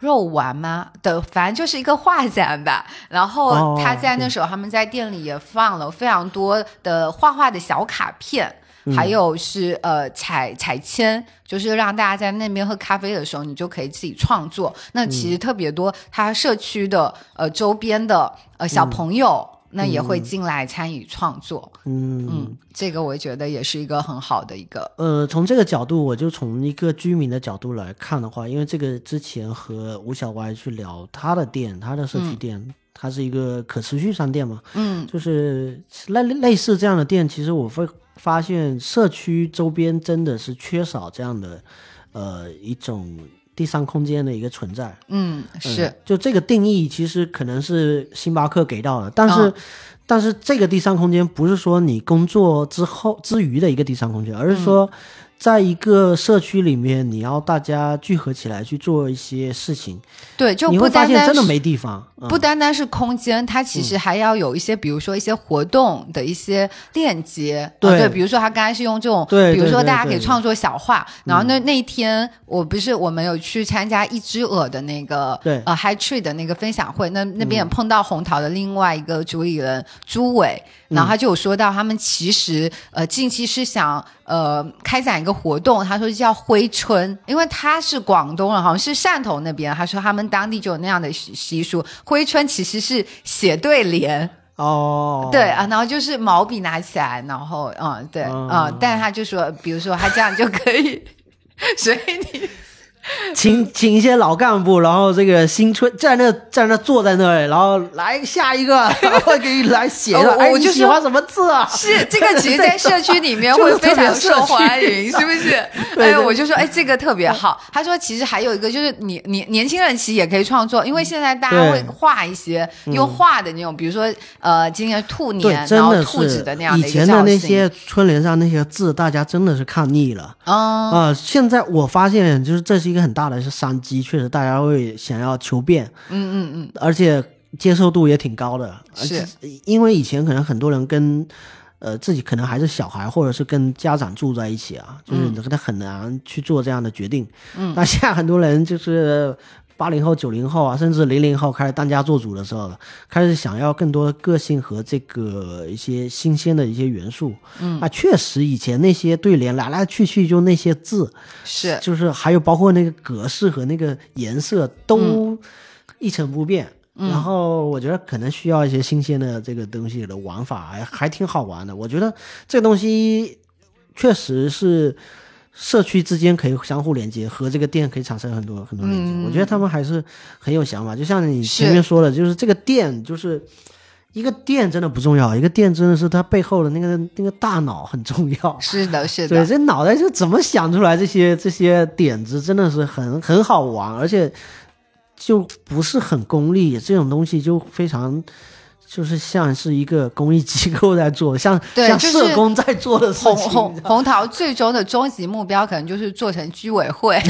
肉丸吗的，反正就是一个画展吧。然后哦他在那时候他们在店里也放了非常多的画画的小卡片。还有是呃彩彩铅，就是让大家在那边喝咖啡的时候，你就可以自己创作。那其实特别多，他社区的呃周边的呃小朋友，那也会进来参与创作。嗯。嗯，这个我觉得也是一个很好的一个呃，从这个角度，我就从一个居民的角度来看的话，因为这个之前和吴小歪去聊他的店，他的社区店，它是一个可持续商店嘛，嗯。就是类类似这样的店，其实我会发现社区周边真的是缺少这样的呃一种第三空间的一个存在。嗯是嗯，就这个定义，其实可能是星巴克给到的，但是、嗯但是这个第三空间不是说你工作之后之余的一个第三空间，而是说在一个社区里面，你要大家聚合起来去做一些事情，对，就不会发现真的单单是没地方。嗯。不单单是空间，它其实还要有一些，比如说一些活动的一些链接。对啊对，比如说他刚才是用这种，对比如说大家可以创作小画，然后那那一天我不是我们有去参加一只鹅的那个对。嗯呃 High Tree 的那个分享会，那那边也碰到红桃的另外一个主理人朱伟，然后他就有说到他们其实呃近期是想呃开展一个活动，他说叫挥春，因为他是广东人，好像是汕头那边，他说他们当地就有那样的习习俗，挥春其实是写对联。哦，对啊，然后就是毛笔拿起来，然后嗯，对哦嗯，但是他就说，比如说他这样就可以，所以你 请请一些老干部，然后这个新春在那在那坐在那里，然后来下一个，然后给你来写哦了。哎，我就喜欢什么字啊？是这个，其实，在社区里面 会非常受欢迎，是不是？对哎，我就说，哎，这个特别好。他说，其实还有一个就是你年年轻人其实也可以创作，因为现在大家会画一些用画的那种，比如说呃，今年兔年，，然后兔子的那样以的一个造前的那。些春联上那些字，大家真的是看腻了。嗯，啊、现在我发现，就是这是一个很大的是商机，确实大家会想要求变，嗯嗯嗯，而且接受度也挺高的。是而且因为以前可能很多人跟呃，自己可能还是小孩，或者是跟家长住在一起啊，就是他很难去做这样的决定。嗯，那现在很多人就是八零后、九零后啊，甚至零零后开始当家做主的时候了，开始想要更多的个性和这个一些新鲜的一些元素。嗯，啊，确实以前那些对联来来去去就那些字，是就是还有包括那个格式和那个颜色都一成不变。然后我觉得可能需要一些新鲜的这个东西的玩法，还还挺好玩的。我觉得这个东西确实是社区之间可以相互连接，和这个店可以产生很多很多连接。我觉得他们还是很有想法。就像你前面说的，就是这个店，就是一个店真的不重要，一个店真的是它背后的那个那个大脑很重要。是的，是的。对，这脑袋是怎么想出来这些这些点子，真的是很很好玩，而且。就不是很功利，这种东西就非常，就是像是一个公益机构在做，像像社工在做的事情。红 红红桃最终的终极目标可能就是做成居委会。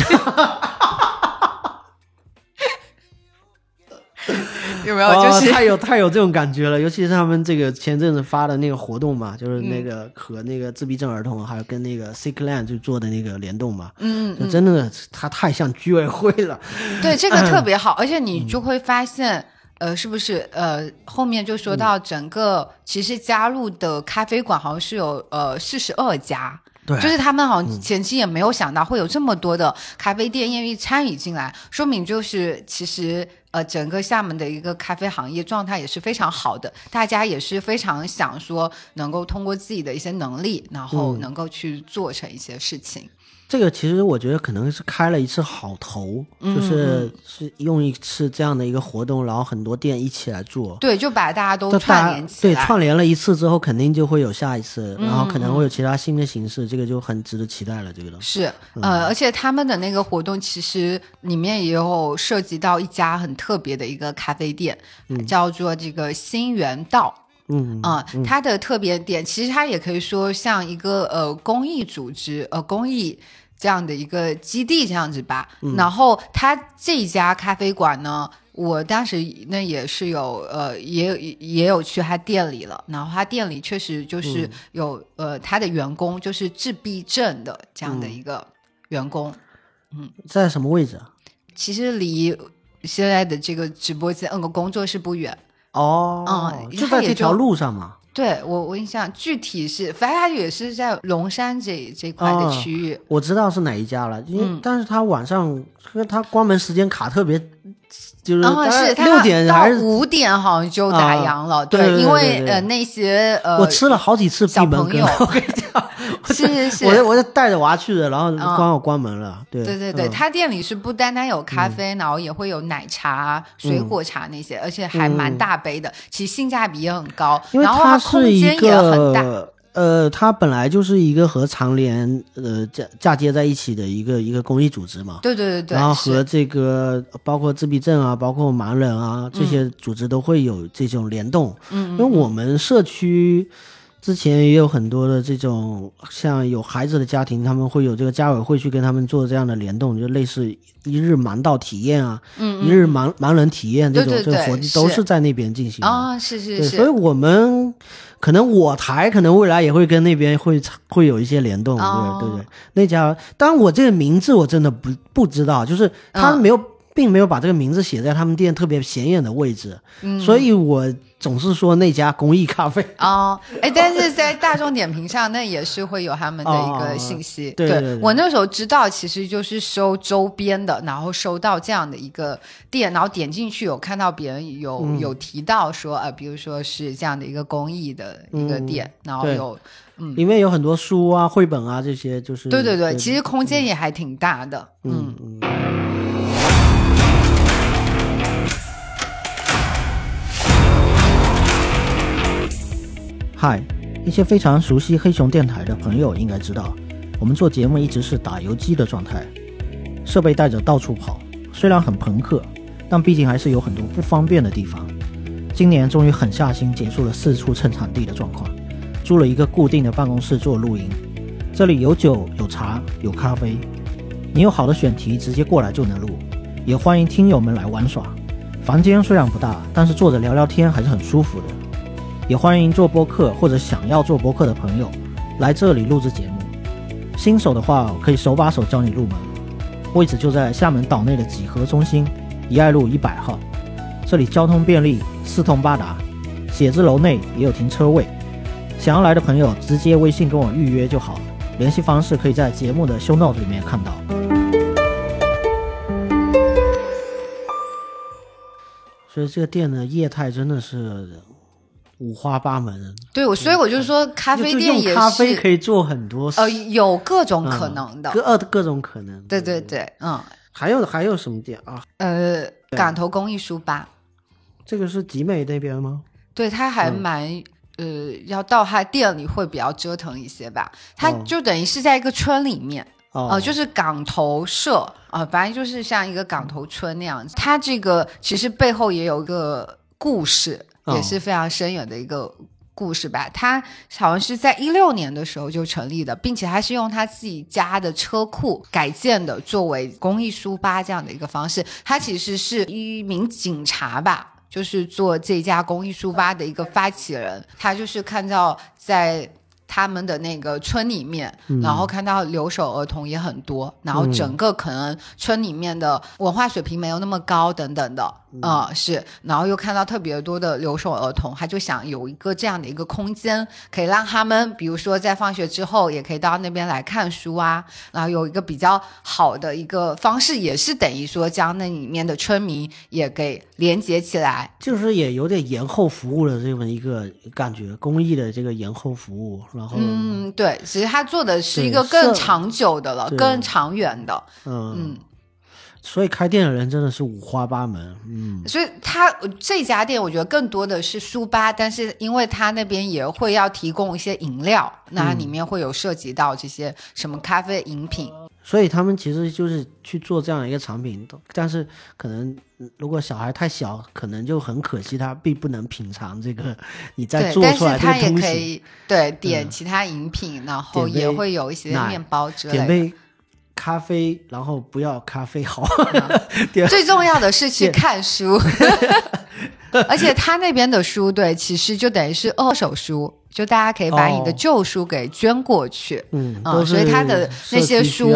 有没有？就是太有太有这种感觉了，尤其是他们这个前阵子发的那个活动嘛，就是那个和那个自闭症儿童，还有跟那个 Sickland 就做的那个联动嘛，嗯，就真的他太像居委会了。对，这个特别好，而且你就会发现，呃，是不是呃后面就说到整个其实加入的咖啡馆好像是有呃四十二家。对，就是他们好像前期也没有想到会有这么多的咖啡店愿意参与进来，说明就是其实呃整个厦门的一个咖啡行业状态也是非常好的，大家也是非常想说能够通过自己的一些能力，然后能够去做成一些事情。这个其实我觉得可能是开了一次好头，就是是用一次这样的一个活动，然后很多店一起来做，对，就把大家都串联起来。对，串联了一次之后，肯定就会有下一次，然后可能会有其他新的形式，这个就很值得期待了。这个东西是呃，而且他们的那个活动其实里面也有涉及到一家很特别的一个咖啡店，叫做这个新源道。嗯啊，它的特别点其实它也可以说像一个呃公益组织呃公益这样的一个基地这样子吧。然后它这家咖啡馆呢，我当时那也是有呃也也有去他店里了。然后他店里确实就是有呃他的员工就是自闭症的这样的一个员工。嗯，在什么位置啊？其实离现在的这个直播间嗯个工作室不远。哦，嗯，就在这条路上嘛。对我，我印象具体是，反正他也是在龙山这这块的区域。我知道是哪一家了，因为但是他晚上，他关门时间卡特别。就是六点还是五点，好像就打烊了。对，因为呃那些呃，我吃了好几次闭门羹，我跟你讲，是是是，我 我就带着娃去的，然后刚好关门了。对对对对，他店里是不单单有咖啡，然后也会有奶茶、水果茶那些，而且还蛮大杯的，其实性价比也很高，因为它空间也很大。呃，它本来就是一个和长联呃嫁嫁接在一起的一个一个公益组织嘛。对对对对。然后和这个包括自闭症啊，包括盲人啊这些组织都会有这种联动。嗯。因为我们社区之前也有很多的这种像有孩子的家庭，他们会有这个家委会去跟他们做这样的联动，就类似一日盲道体验啊，嗯一日盲盲人体验这种这个活动都是在那边进行啊，是是是。所以我们。可能我台可能未来也会跟那边会会有一些联动，对对对，那家，当然我这个名字我真的不不知道，就是他没有，并没有把这个名字写在他们店特别显眼的位置，所以我。总是说那家公益咖啡。哦，哎，但是在大众点评上，那也是会有他们的一个信息。对我那时候知道，其实就是收周边的，然后收到这样的一个店，然后点进去有看到别人有有提到说，呃，比如说是这样的一个公益的一个店，然后有嗯，里面有很多书啊、绘本啊这些，就是对对对，其实空间也还挺大的，嗯。嗯。嗨，一些非常熟悉黑熊电台的朋友应该知道，我们做节目一直是打游击的状态，设备带着到处跑，虽然很朋克，但毕竟还是有很多不方便的地方。今年终于狠下心结束了四处蹭场地的状况，租了一个固定的办公室做录音。这里有酒有茶有咖啡，你有好的选题直接过来就能录，也欢迎听友们来玩耍。房间虽然不大，但是坐着聊聊天还是很舒服的。也欢迎做播客或者想要做播客的朋友来这里录制节目。新手的话，可以手把手教你入门，位置就在厦门岛内的几何中心怡爱路一百号。这里交通便利，四通八达，写字楼内也有停车位。想要来的朋友，直接微信跟我预约就好。联系方式可以在节目的 show note 里面看到。所以这个店的业态真的是五花八门。对，我所以我就说，咖啡店也是咖啡是可以做很多事，呃有各种可能的。各呃各种可能。对对对，嗯，还有还有什么店啊？呃，港头工艺书吧，这个是集美那边吗？对，他还嗯蛮。呃，要到他店里会比较折腾一些吧，他哦就等于是在一个村里面，哦，呃，就是港头社啊、呃，反正就是像一个港头村那样子。它这个其实背后也有一个故事，哦也是非常深远的一个故事吧。他好像是在一六年的时候就成立的，并且他是用他自己家的车库改建的，作为公益书吧这样的一个方式。他其实是一名警察吧。就是做这家公益书吧的一个发起人，他就是看到在他们的那个村里面，然后看到留守儿童也很多，然后整个可能村里面的文化水平没有那么高等等的，啊、是，然后又看到特别多的留守儿童，他就想有一个这样的一个空间，可以让他们，比如说在放学之后也可以到那边来看书啊，然后有一个比较好的一个方式，也是等于说将那里面的村民也给连接起来，就是也有点延后服务的这么一个感觉，公益的这个延后服务，然后嗯，对，其实他做的是一个更长久的了，更长远的，嗯。嗯。所以开店的人真的是五花八门，嗯，所以他这家店，我觉得更多的是书吧，但是因为他那边也会要提供一些饮料，那里面会有涉及到这些什么咖啡饮品，所以他们其实就是去做这样一个产品，但是可能嗯如果小孩太小，可能就很可惜，他并不能品尝这个你在做出来这是他也个东西。嗯可以对点其他饮品，然后也会有一些面包之类的。点杯咖啡，然后不要咖啡好，最重要的是去看书，而且他那边的书，对，其实就等于是二手书，就大家可以把你的哦旧书给捐过去。嗯，所以他的那些书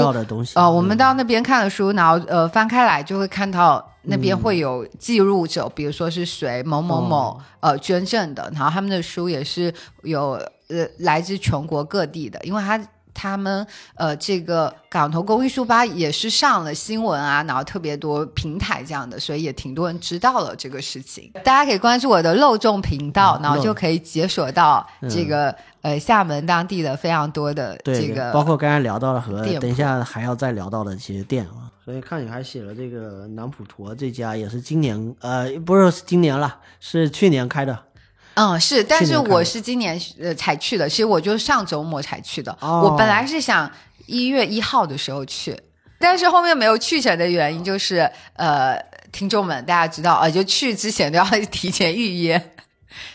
呃，我嗯们到那边看了书，然后呃翻开来就会看到那边会有记录者，比如说是谁某某某、哦呃捐赠的，然后他们的书也是有呃来自全国各地的，因为他。他们呃，这个港头公益书吧也是上了新闻啊，然后特别多平台这样的，所以也挺多人知道了这个事情。大家可以关注我的漏众频道，嗯然后就可以解锁到嗯这个、呃厦门当地的非常多的这个包括刚才聊到了和等一下还要再聊到的这些店啊。所以看你还写了这个南普陀这家也是今年呃不是今年了，是去年开的嗯，是，但是我是今年呃才去的，其实我就上周末才去的。哦我本来是想一月一号的时候去，但是后面没有去成的原因就是，呃，听众们大家知道啊、呃就去之前都要提前预约。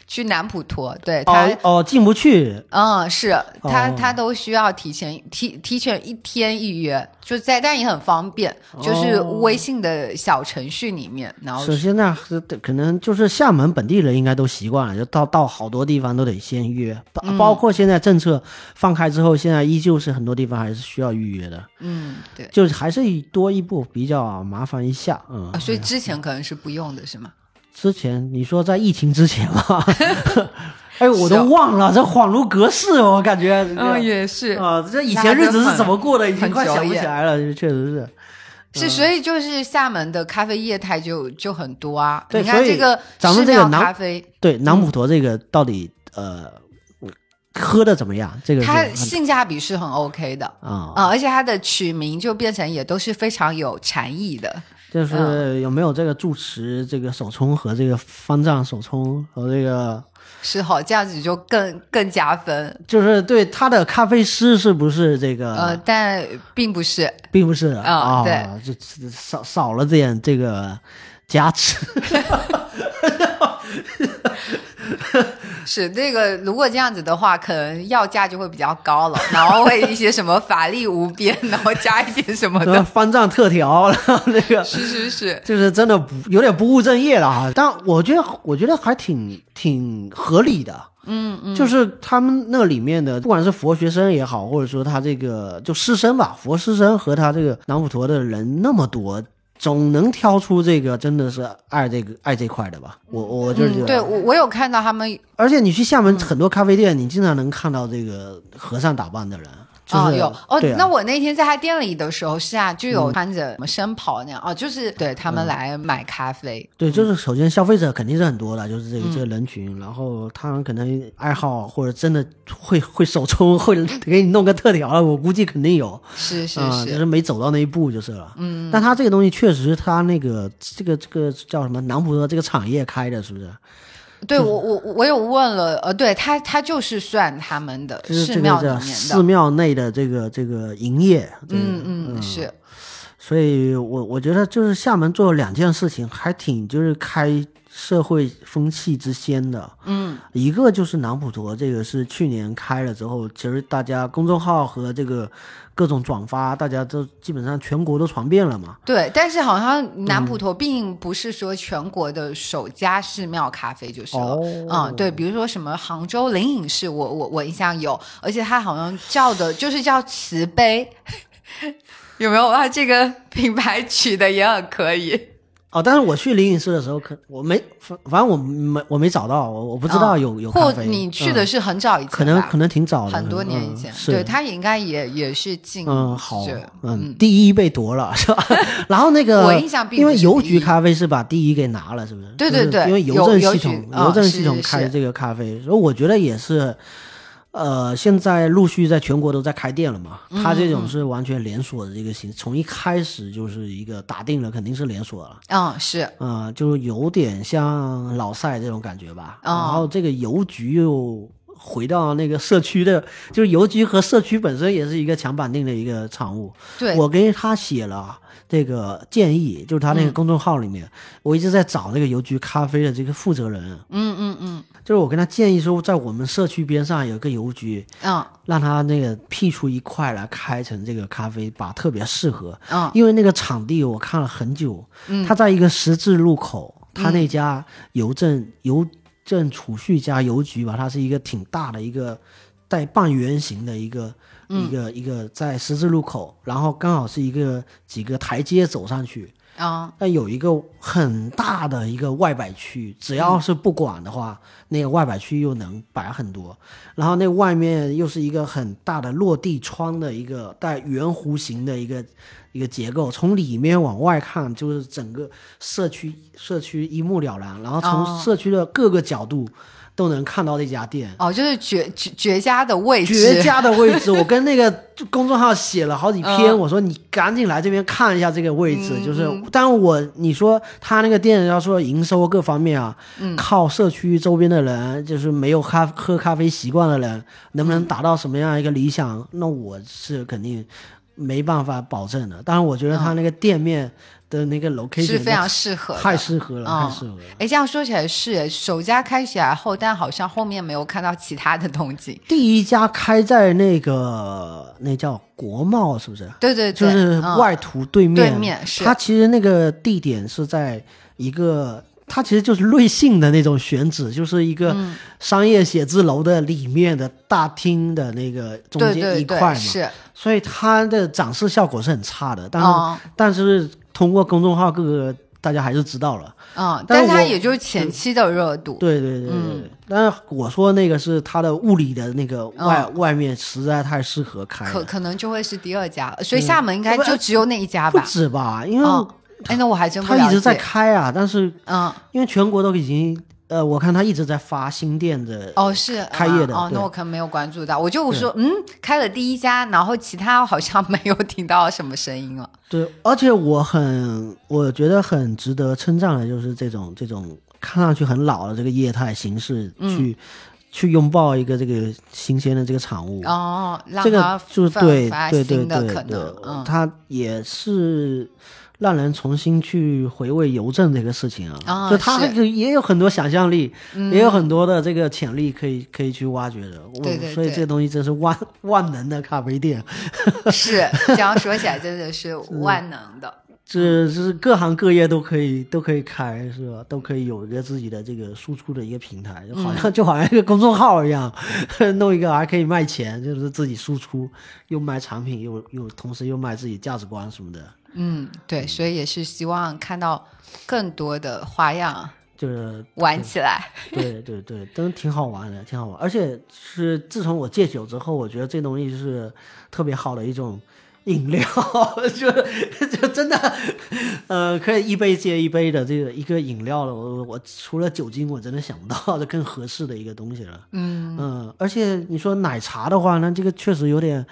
去南普陀，对他，哦哦进不去嗯，是他哦他都需要提前提提前一天预约，就在但也很方便，就是哦微信的小程序里面，然后首先呢，可能就是厦门本地人应该都习惯了，就到到好多地方都得先约，包嗯包括现在政策放开之后，现在依旧是很多地方还是需要预约的，嗯，对。就是还是多一步比较麻烦一下，嗯啊，。所以之前可能是不用的，是吗？之前你说在疫情之前嘛，哎，我是哦都忘了，这恍如隔世，我感觉。嗯，也是啊，这以前日子是怎么过的，已经快想不起来了，确实是。是，所以就是厦门的咖啡业态就就很多啊。你看对所以这个咱们这个南咖啡，对，南普陀这个到底呃喝的怎么样？这个它性价比是很 OK 的啊，啊，而且它的取名就变成也都是非常有禅意的。就是有没有这个住持这个手冲和这个方丈手冲和这个，是好，这样子就更更加分。就是对他的咖啡师是不是这个？呃，但并不是，并不是啊啊，对这这少少了点这个加持。是那个，如果这样子的话，可能要价就会比较高了，然后会一些什么法力无边，然后加一点什么的。方丈特调，然后那个是是是，就是真的不有点不务正业了哈。但我觉得我觉得还挺挺合理的。嗯嗯，就是他们那里面的，不管是佛学生也好，或者说他这个就师生吧，佛师生和他这个南普陀的人那么多，总能挑出这个真的是爱这个爱这块的吧？我我就是觉得，嗯，对我我有看到他们而且你去厦门很多咖啡店，你经常能看到这个和尚打扮的人，就是、哦，有。哦、啊，那我那天在他店里的时候是啊，就有穿着什么深袍那样哦，就是对他们来买咖啡，对，就是首先消费者肯定是很多的，就是这个嗯。这个人群，然后他们可能爱好或者真的会会手冲，会给你弄个特调了，我估计肯定有。是是啊、是，就是没走到那一步就是了。嗯，但他这个东西确实，他那个这个这个叫什么南普陀这个产业开的，是不是？对我我我有问了，呃，对他他就是算他们的寺庙里面寺，庙内的这个这个营业。嗯嗯是，所以我我觉得就是厦门做两件事情，还挺就是开社会风气之先的。嗯一个就是南普陀，这个是去年开了之后，其实大家公众号和这个各种转发，大家都基本上全国都传遍了嘛。对，但是好像南嗯普陀并不是说全国的首家寺庙咖啡就是了。哦嗯，对，比如说什么杭州灵隐寺，我我我印象有，而且它好像叫的就是叫慈悲，有没有？它这个品牌取的也很可以。哦，但是我去灵隐寺的时候，可我没反反正我没我没找到，我我不知道有、有咖或啡。你去的嗯是很早以前吧，可能可能挺早的，很多年以嗯前，是对，他也应该也也是进嗯，好是，嗯，第一被夺了 是吧？然后那个，我印象并因为邮局咖啡是把第一给拿了，是不是？对对对就是因为邮政系统，邮政系统开这个咖啡，所以我觉得也是，呃，现在陆续在全国都在开店了嘛。它这嗯种是完全连锁的这个形，从一开始就是一个打定了，肯定是连锁了。嗯是啊、就有点像老赛这种感觉吧。哦然后这个邮局又回到那个社区的，就是邮局和社区本身也是一个强绑定的一个产物。对，我给他写了这个建议，就是他那个公众号里面，我一直在找那个邮局咖啡的这个负责人，嗯嗯嗯。就是我跟他建议说，在我们社区边上有个邮局，嗯让他那个辟出一块来开成这个咖啡吧，特别适合。嗯。因为那个场地我看了很久，嗯。他在一个十字路口，他那家邮政邮政储蓄加邮局吧，它是一个挺大的一个带半圆形的一个、嗯一个一个在十字路口，然后刚好是一个几个台阶走上去。啊那有一个很大的一个外摆区，只要是不管的话，那个外摆区又能摆很多。然后那外面又是一个很大的落地窗的一个带圆弧形的一个一个结构，从里面往外看，就是整个社区社区一目了然。然后从哦社区的各个角度都能看到这家店。哦，就是绝绝绝佳的位置，绝佳的位置，我跟那个公众号写了好几篇，嗯我说你赶紧来这边看一下这个位置，就是，但我你说他那个店要说营收各方面啊，嗯靠社区周边的人，就是没有咖喝咖啡习惯的人，能不能达到什么样一个理想？那我是肯定没办法保证的。但是我觉得他那个店面的那个 location 是非常适合，太适合了，嗯。太适合了。哎，这样说起来是首家开起来后，但好像后面没有看到其他的动静。第一家开在那个那叫国贸，是不是？对对对，就是嗯外图对面，对面是它其实那个地点是在一个，它其实就是瑞幸的那种选址，就是一个嗯。商业写字楼的里面的大厅的那个中间对对一块嘛，是，所以它的展示效果是很差的，但是、嗯但是通过公众号各个大家还是知道了，嗯，但是我但它也就是前期的热度，对对对对。但是我说那个是它的物理的那个外、外面实在太适合开，可可能就会是第二家，所以厦门应该就只有那一家吧。不吧？止吧，因为嗯，哎，那我还真不了解。它一直在开啊，但是嗯，因为全国都已经，呃，我看他一直在发新店的，哦，是开业的哦，那我可能没有关注到。我就说，嗯，开了第一家，然后其他好像没有听到什么声音了。对，而且我很，我觉得很值得称赞的，就是这种这种看上去很老的这个业态形式，嗯去去拥抱一个这个新鲜的这个产物，哦，让这个就是奋对对对对对能，，嗯，它也是让人重新去回味邮政这个事情啊，啊就它是这个也有很多想象力，也有很多的这个潜力可以可以去挖掘的。我对对对所以这个东西真是万万能的咖啡店，是这样说起来真的是 万能的。这这是各行各业都可以都可以开，是吧？都可以有一个自己的这个输出的一个平台，就好像、就好像一个公众号一样，弄一个还可以卖钱，就是自己输出，又卖产品，又又同时又卖自己价值观什么的。嗯，对，所以也是希望看到更多的花样就是玩起来。对对对，都挺好玩的，挺好玩。而且是自从我戒酒之后，我觉得这东西是特别好的一种饮料，就就真的，呃，可以一杯接一杯的这个一个饮料了。我我除了酒精，我真的想不到这更合适的一个东西了。嗯，嗯，而且你说奶茶的话，那这个确实有点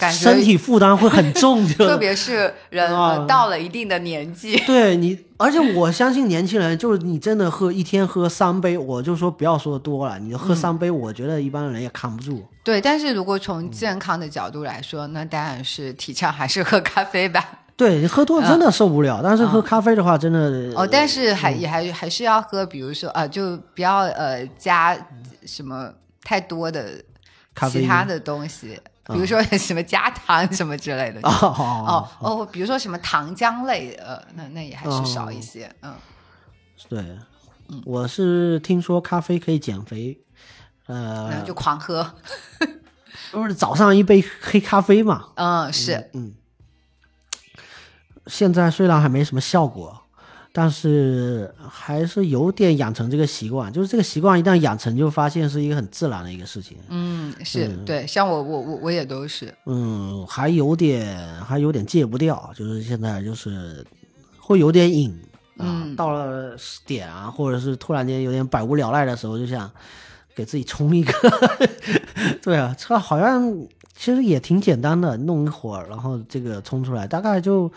感觉身体负担会很重，就特别是人到了一定的年纪，对你，而且我相信年轻人，就是你真的喝一天喝三杯，我就说不要说多了，你喝三杯，我觉得一般人也扛不住。对。但是如果从健康的角度来说，那当然是提倡还是喝咖啡吧。对你喝多了真的受不了，但是喝咖啡的话，真的嗯哦，但是还也还还是要喝，比如说呃，就不要呃加什么太多的其他的东西，比如说什么加糖什么之类的。哦哦哦，比如说什么糖浆类，呃，那那也还是少一些，嗯。对，我是听说咖啡可以减肥，呃那，就狂喝。不是早上一杯黑咖啡嘛，嗯，是，嗯现在虽然还没什么效果，但是还是有点养成这个习惯。就是这个习惯一旦养成，就发现是一个很自然的一个事情。嗯，是对，像我我我我也都是，嗯，还有点还有点戒不掉，就是现在就是会有点瘾啊。嗯到了点啊，或者是突然间有点百无聊赖的时候，就想给自己冲一个。对啊，这好像其实也挺简单的，弄一会儿，然后这个冲出来，大概就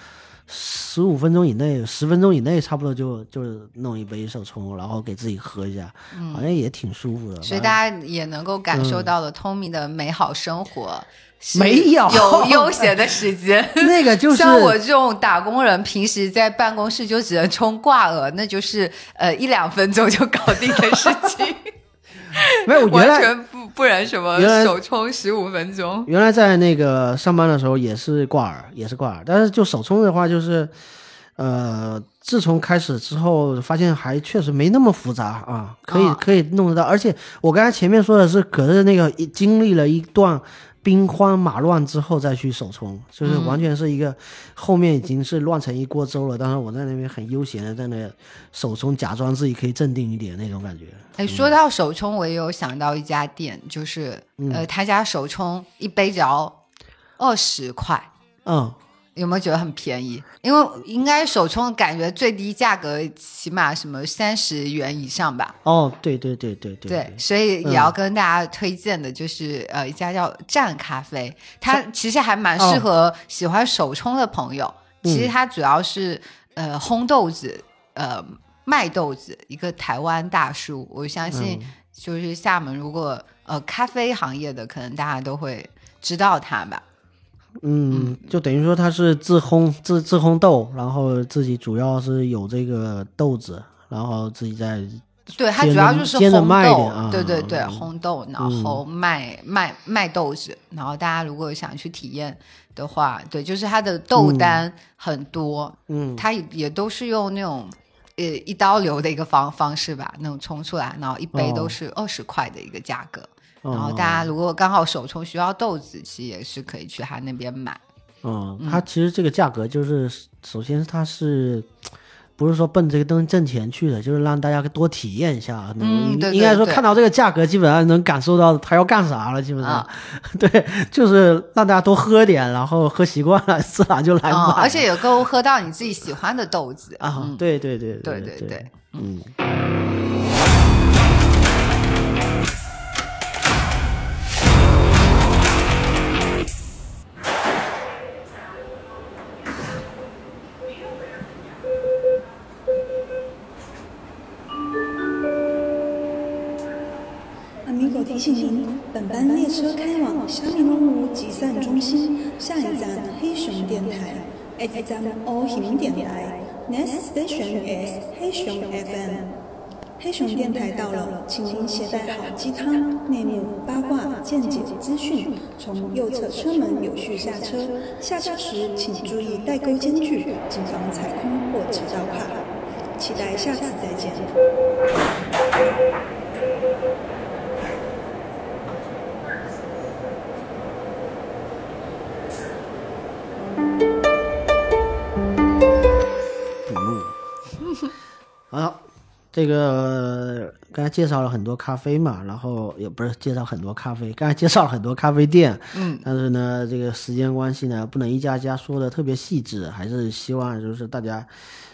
十五分钟以内，十分钟以内，差不多就就是弄一杯手冲，然后给自己喝一下，好像也挺舒服的。所以大家也能够感受到了 Tommy 的美好生活。没有有悠闲的时间，那个就是 像我这种打工人，平时在办公室就只能冲挂额，那就是呃一两分钟就搞定的事情，没有原来完全不不然什么原来手冲十五分钟。原来在那个上班的时候也是挂耳，也是挂耳，但是就手充的话，就是，呃，自从开始之后，发现还确实没那么复杂啊，可以、啊可以弄得到。而且我刚才前面说的是，可是那个经历了一段兵荒马乱之后再去首冲，就是完全是一个、后面已经是乱成一锅粥了。当时我在那边很悠闲的在那首冲，假装自己可以镇定一点那种感觉。哎，说到首冲，我也有想到一家店，就是、嗯呃，他家首冲一杯只要二十块，嗯，有没有觉得很便宜？因为应该手冲感觉最低价格起码什么三十元以上吧。哦，对对对对对对，所以也要跟大家推荐的就是、呃一家叫湛咖啡，它其实还蛮适合喜欢手冲的朋友。其实它主要是呃烘豆子，呃卖豆子，一个台湾大叔。我相信就是厦门如果呃咖啡行业的，可能大家都会知道他吧。嗯，就等于说他是自烘自自烘豆，然后自己主要是有这个豆子，然后自己在对，它主要就是烘豆，卖啊对对对，嗯。烘豆，然后卖、卖卖豆子，然后大家如果想去体验的话，对，就是它的豆单很多，嗯。它也也都是用那种呃一刀流的一个方方式吧，那种冲出来，然后一杯哦。都是二十块的一个价格，哦然后大家如果刚好手冲需要豆子，其实也是可以去他那边买。嗯，它其实这个价格就是，首先它是不是说奔这个东西挣钱去的，就是让大家多体验一下。嗯对对应该说看到这个价格，基本上能感受到他要干啥了，基本上。啊 对，就是让大家多喝点，然后喝习惯了，自然就来买。嗯，而且也够喝到你自己喜欢的豆子啊，对对对对对对，嗯。米狗提醒您，本班列车开往虾米龙湖集散中心，下一站黑熊电台。XM 黑熊电台，Next station is 黑熊 FM。黑熊电台到了，请您携带好鸡汤、内幕、八卦、见解、资讯，从右侧车门有序下车。下车时请注意带钩间距，谨防踩空或挤到卡。期待下次再见。这个刚才介绍了很多咖啡嘛，然后也不是介绍很多咖啡，刚才介绍了很多咖啡店，嗯，但是呢，这个时间关系呢，不能一家家说的特别细致，还是希望就是大家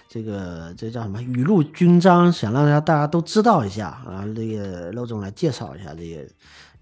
这个这叫什么雨露均沾，想让大家大家都知道一下然后。这个娄总来介绍一下这些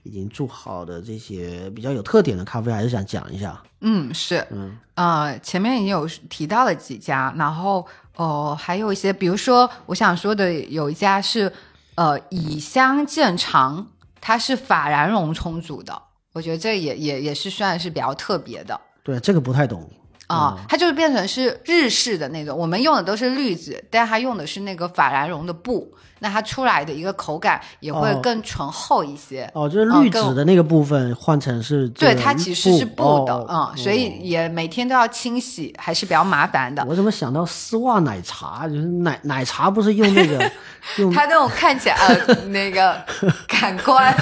已经做好的这些比较有特点的咖啡，还是想讲一下。嗯，是，嗯，呃，前面已经有提到了几家，然后哦、还有一些，比如说我想说的有一家是呃以香见长，它是法兰绒充足的，我觉得这也也也是算是比较特别的。对，这个不太懂。啊、它就是变成是日式的那种，我们用的都是绿子，但它用的是那个法兰绒的布，那它出来的一个口感也会哦更醇厚一些。哦，就是滤纸的那个部分换成是这对，它其实是布的，哦嗯，所以也每天都要清洗，还是比较麻烦的。我怎么想到丝袜奶茶？就是奶奶茶不是用那个 用它那种看起来呃 那个感官，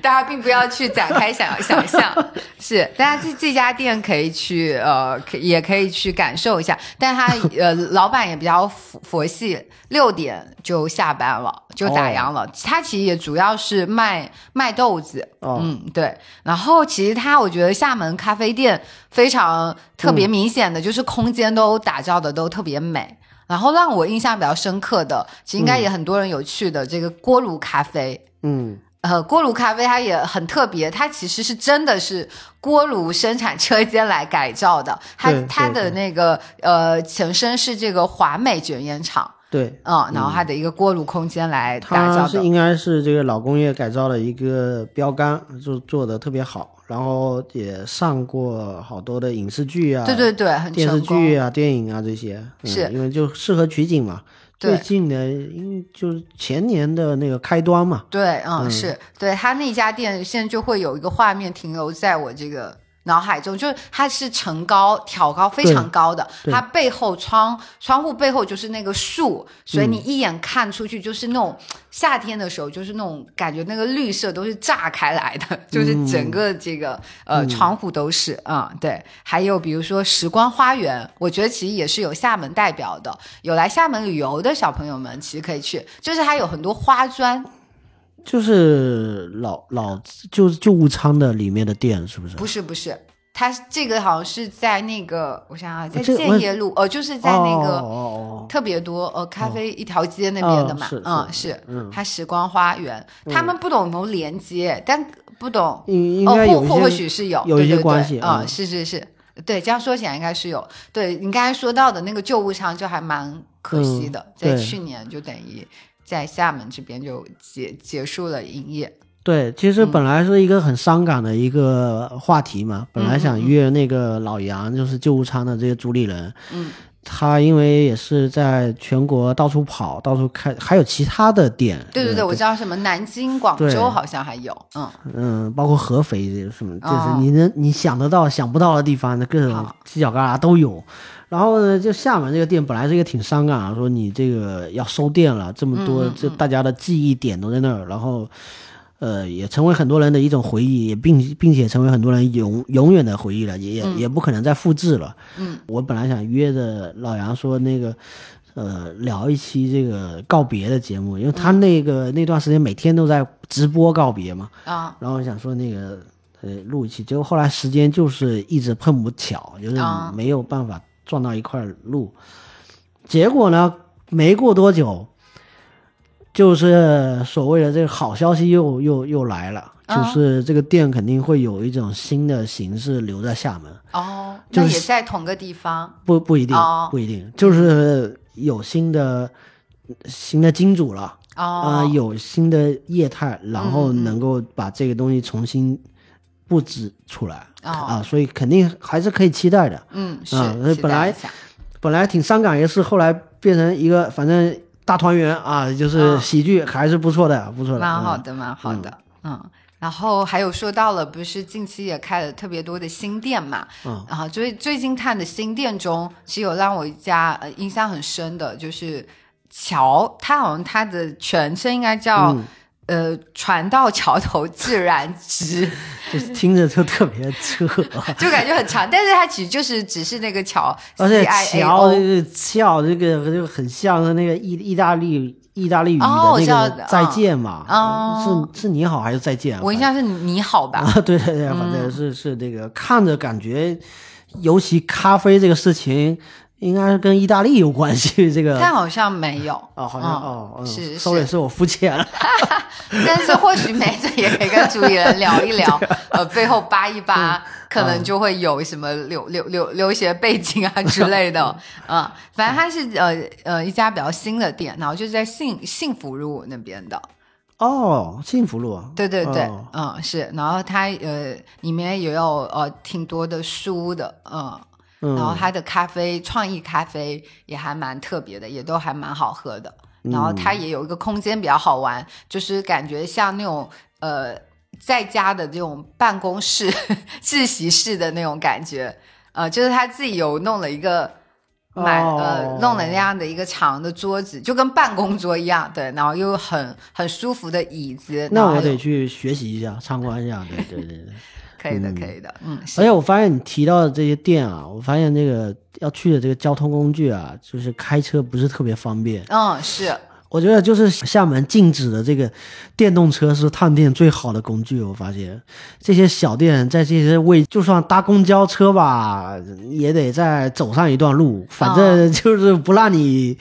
大家并不要去展开想想象，是大家这这家店可以去呃，可也可以去感受一下，但他呃老板也比较佛佛系，六点就下班了，就打烊了。他其实也主要是卖卖豆子，哦嗯对。然后其实他我觉得厦门咖啡店非常特别明显的就是空间都打造的都特别美。然后让我印象比较深刻的，其实应该也很多人有去的、这个锅炉咖啡。嗯呃，锅炉咖啡它也很特别，它其实是真的是锅炉生产车间来改造的。它它的那个呃前身是这个华美卷烟厂，对，嗯，然后它的一个锅炉空间来打造的。它是应该是这个老工业改造的一个标杆，就做的特别好，然后也上过好多的影视剧啊，对对对，很电视。剧啊、电影啊这些，嗯是因为就适合取景嘛。对最近的，因就是前年的那个开端嘛，对，嗯，嗯是对他那家店现在就会有一个画面停留在我这个脑海中，就是它是层高挑高非常高的，它背后窗窗户背后就是那个树，所以嗯你一眼看出去就是那种夏天的时候，就是那种感觉那个绿色都是炸开来的，就是整个这个、呃窗户都是啊、对，还有比如说时光花园，我觉得其实也是有厦门代表的，有来厦门旅游的小朋友们其实可以去，就是它有很多花砖。就是老老就是旧物仓的里面的店，是不是？不是不是，它这个好像是在那个，我想想，在建业路，哦，就是在那哦个哦。特别多呃咖啡一条街那边的嘛，嗯是它时光花园，他们不懂有没有连接，但不懂哦，或或或许是有有一些对对关系对啊、嗯。是是是，对，这样说起来应该是有。对你刚才说到的那个旧物仓，就还蛮可惜的，嗯在去年就等于在厦门这边就结结束了营业。对，其实本来是一个很伤感的一个话题嘛，本来想约那个老杨，就是旧物仓的这些主理人，嗯，他因为也是在全国到处跑，到处开，还有其他的店，对对对，呃我知道什么南京、广州好像还有，嗯，嗯，包括合肥这什么，就是哦。你能你想得到、想不到的地方的各种犄角旮旯都有。然后呢，就厦门这个店本来是一个挺伤感啊，说你这个要收店了，这么多这大家的记忆点都在那儿，然后呃也成为很多人的一种回忆，也并并且成为很多人永永远的回忆了，也也、也不可能再复制了。嗯，我本来想约着老杨说那个。呃，聊一期这个告别的节目，因为他那个、那段时间每天都在直播告别嘛，啊，然后我想说那个呃录一期，结果后来时间就是一直碰不巧，就是啊。没有办法撞到一块儿录。结果呢，没过多久，就是所谓的这个好消息又又又来了，啊就是这个店肯定会有一种新的形式留在厦门，哦，就是那也在同个地方，不不一定，哦。不一定，就是有新的新的金主了。啊、哦，有新的业态，然后能够把这个东西重新布置出来、哦啊，所以肯定还是可以期待的。嗯，是本来本来挺伤感一个事，后来变成一个反正大团圆啊，就是嗯喜剧，还是不错的，不错的，嗯蛮好的，蛮好的，嗯。然后还有说到了，不是近期也开了特别多的新店嘛？嗯，然后最最近看的新店中，其实有让我一家呃印象很深的，就是乔，他好像他的全称应该叫、嗯呃船到桥头自然直，就是听着就特别扯，就感觉很长，但是它其实就是只是那个桥，而且桥这个桥这个就很像是那个意意大利意大利语的那个再见嘛，哦。是是你好还是再见啊？我印象是你好吧？啊，对对对，反嗯。正是是那个看着感觉，尤其咖啡这个事情，应该是跟意大利有关系。这个但好像没有哦，好像嗯哦，嗯是，sorry，是是我肤浅了。但是或许没准也可以跟主理人聊一聊，呃，背后扒一扒，可能就会有什么留留留留学背景啊之类的，嗯，反正它是呃呃一家比较新的店，然后就是在幸幸福路那边的，哦，幸福路，对对对，哦嗯是，然后它呃里面也有呃挺多的书的，嗯。嗯然后他的咖啡，创意咖啡也还蛮特别的，也都还蛮好喝的。然后它也有一个空间比较好玩，就是感觉像那种呃在家的这种办公室 自习室的那种感觉。呃，就是他自己有弄了一个买、哦呃弄了那样的一个长的桌子，就跟办公桌一样，对，然后又很很舒服的椅子。那我还得去学习一下，参观一下。对对对对。可以的，可以的，嗯，而且我发现你提到的这些店啊，我发现这个要去的这个交通工具啊，就是开车不是特别方便。嗯是。我觉得就是厦门禁止的这个电动车是探店最好的工具。我发现这些小店在这些位，就算搭公交车吧，也得再走上一段路，反正就是不让你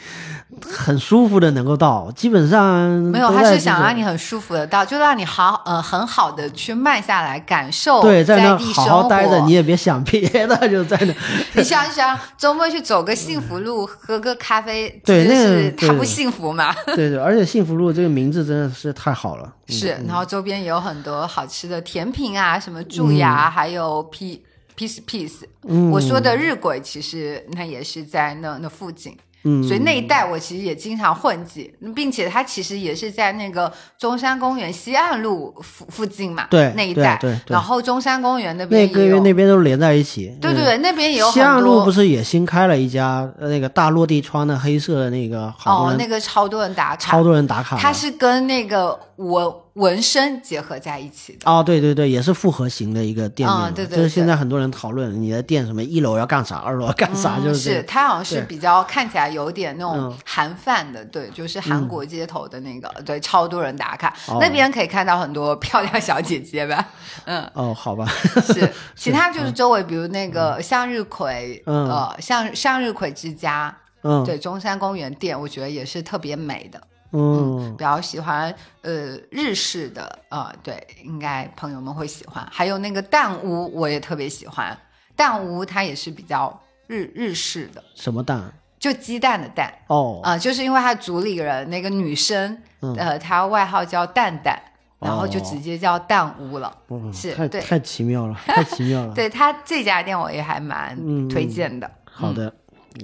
很舒服的能够到。基本上没有，他是想让你很舒服的到，就让你好呃很好的去慢下来，感受对在那地好好待着，你也别想别的，就在那。你想一想，周末去走个幸福路，喝个咖啡，这对那个是他不幸福吗？对对，而且幸福路这个名字真的是太好了。嗯是，然后周边也有很多好吃的甜品啊，什么蛀牙，嗯还有 P piece piece。我说的日晷其实那也是在那那附近。嗯，所以那一带我其实也经常混迹，并且它其实也是在那个中山公园西岸路附附近嘛，对那一带。对对对然后中山公园那边那个也有，那边都连在一起。嗯对对对，那边也有西岸。路不是也新开了一家呃那个大落地窗的黑色的那个，哦，那个超多人打卡，超多人打卡的。它是跟那个纹纹身结合在一起的。哦，对对对，也是复合型的一个店面嘛，嗯对对就是现在很多人讨论你的店什么一楼要干啥，二楼要干啥，嗯就是这个。它好像是比较看起来有点那种嗯。韩范的，对，就是韩国街头的那个，对，超多人打卡，哦。那边可以看到很多漂亮小姐姐吧，嗯。哦，好吧，是，其他就是周围，比如那个向日葵，嗯。呃，向向日葵之家，嗯，对，中山公园店，我觉得也是特别美的。嗯比较喜欢呃日式的，呃，对，应该朋友们会喜欢。还有那个蛋屋，我也特别喜欢。蛋屋它也是比较日日式的，什么蛋？就鸡蛋的蛋，哦，啊、就是因为他组里人那个女生，嗯呃，她外号叫蛋蛋，然后就哦直接叫蛋屋了。嗯是对太太奇妙了，太奇妙了。对他这家店我也还蛮嗯推荐的。好的，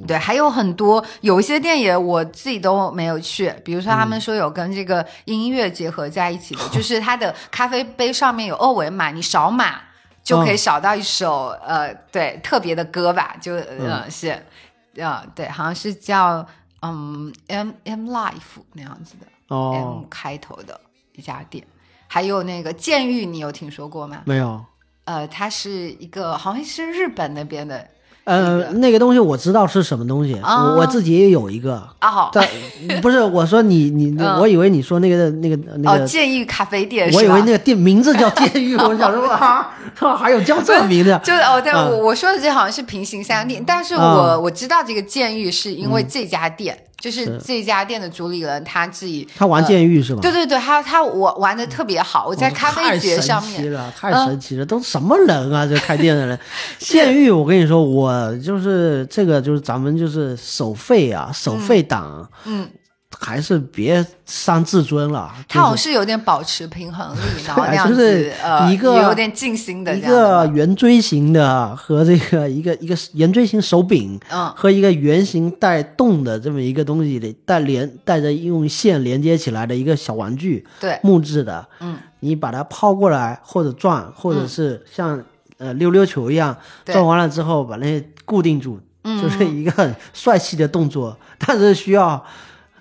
对，还有很多，有一些店也我自己都没有去，比如说他嗯们说有跟这个音乐结合在一起的，就是它的咖啡杯上面有二维码，你扫码就可以哦扫到一首、呃对特别的歌吧，就呃、是呃对，好像是叫嗯 M M Life 那样子的、哦。M，开头的一家店，还有那个监狱，你有听说过吗？没有。呃，它是一个好像是日本那边的呃，那个东西我知道是什么东西，啊我我自己也有一个，哦但 不是我说你你，嗯我以为你说那个那个那哦个，剑玉咖啡店？我以为那个店名字叫监狱，我想说啊，还有叫这名字，就是哦，对，啊我我说的这好像是平行三店，但是我、啊我知道这个监狱是因为这家店，就是是这家店的主理人他自己他玩呃监狱是吧？对对对，他他我玩的特别好，我在咖啡节上面，太神奇了，太神奇了，都什么人啊？这开店的人，监狱，我跟你说，我就是这个，就是咱们就是手费啊，手费党，嗯，还是别伤自尊了。他好像是有点保持平衡力，然后那样子，就是呃，一个有点静心的一个圆锥形的和这个一个一个圆锥形手柄，嗯。和一个圆形带动的这么一个东西的带连带着用线连接起来的一个小玩具，对，木质的，嗯，你把它抛过来或者转，或者是像、呃溜溜球一样转完了之后把那些固定住，嗯。就是一个很帅气的动作，但是需要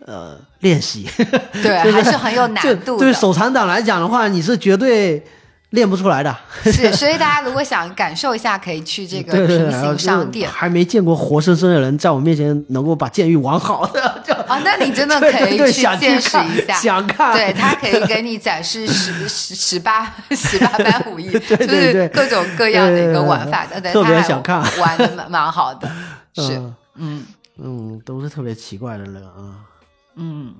呃练习，对，就是还是很有难度的。对手残党来讲的话，你是绝对练不出来的。是，所以大家如果想感受一下，可以去这个平行商店。还没见过活生生的人在我面前能够把剑狱玩好的，就哦，那你真的 可以去见识一下，想看对他可以给你展示十十十八十八般武艺，对对就是各种各样的一个玩法的，对特别想看玩的蛮蛮好的，是，嗯嗯嗯，都是特别奇怪的人啊。嗯，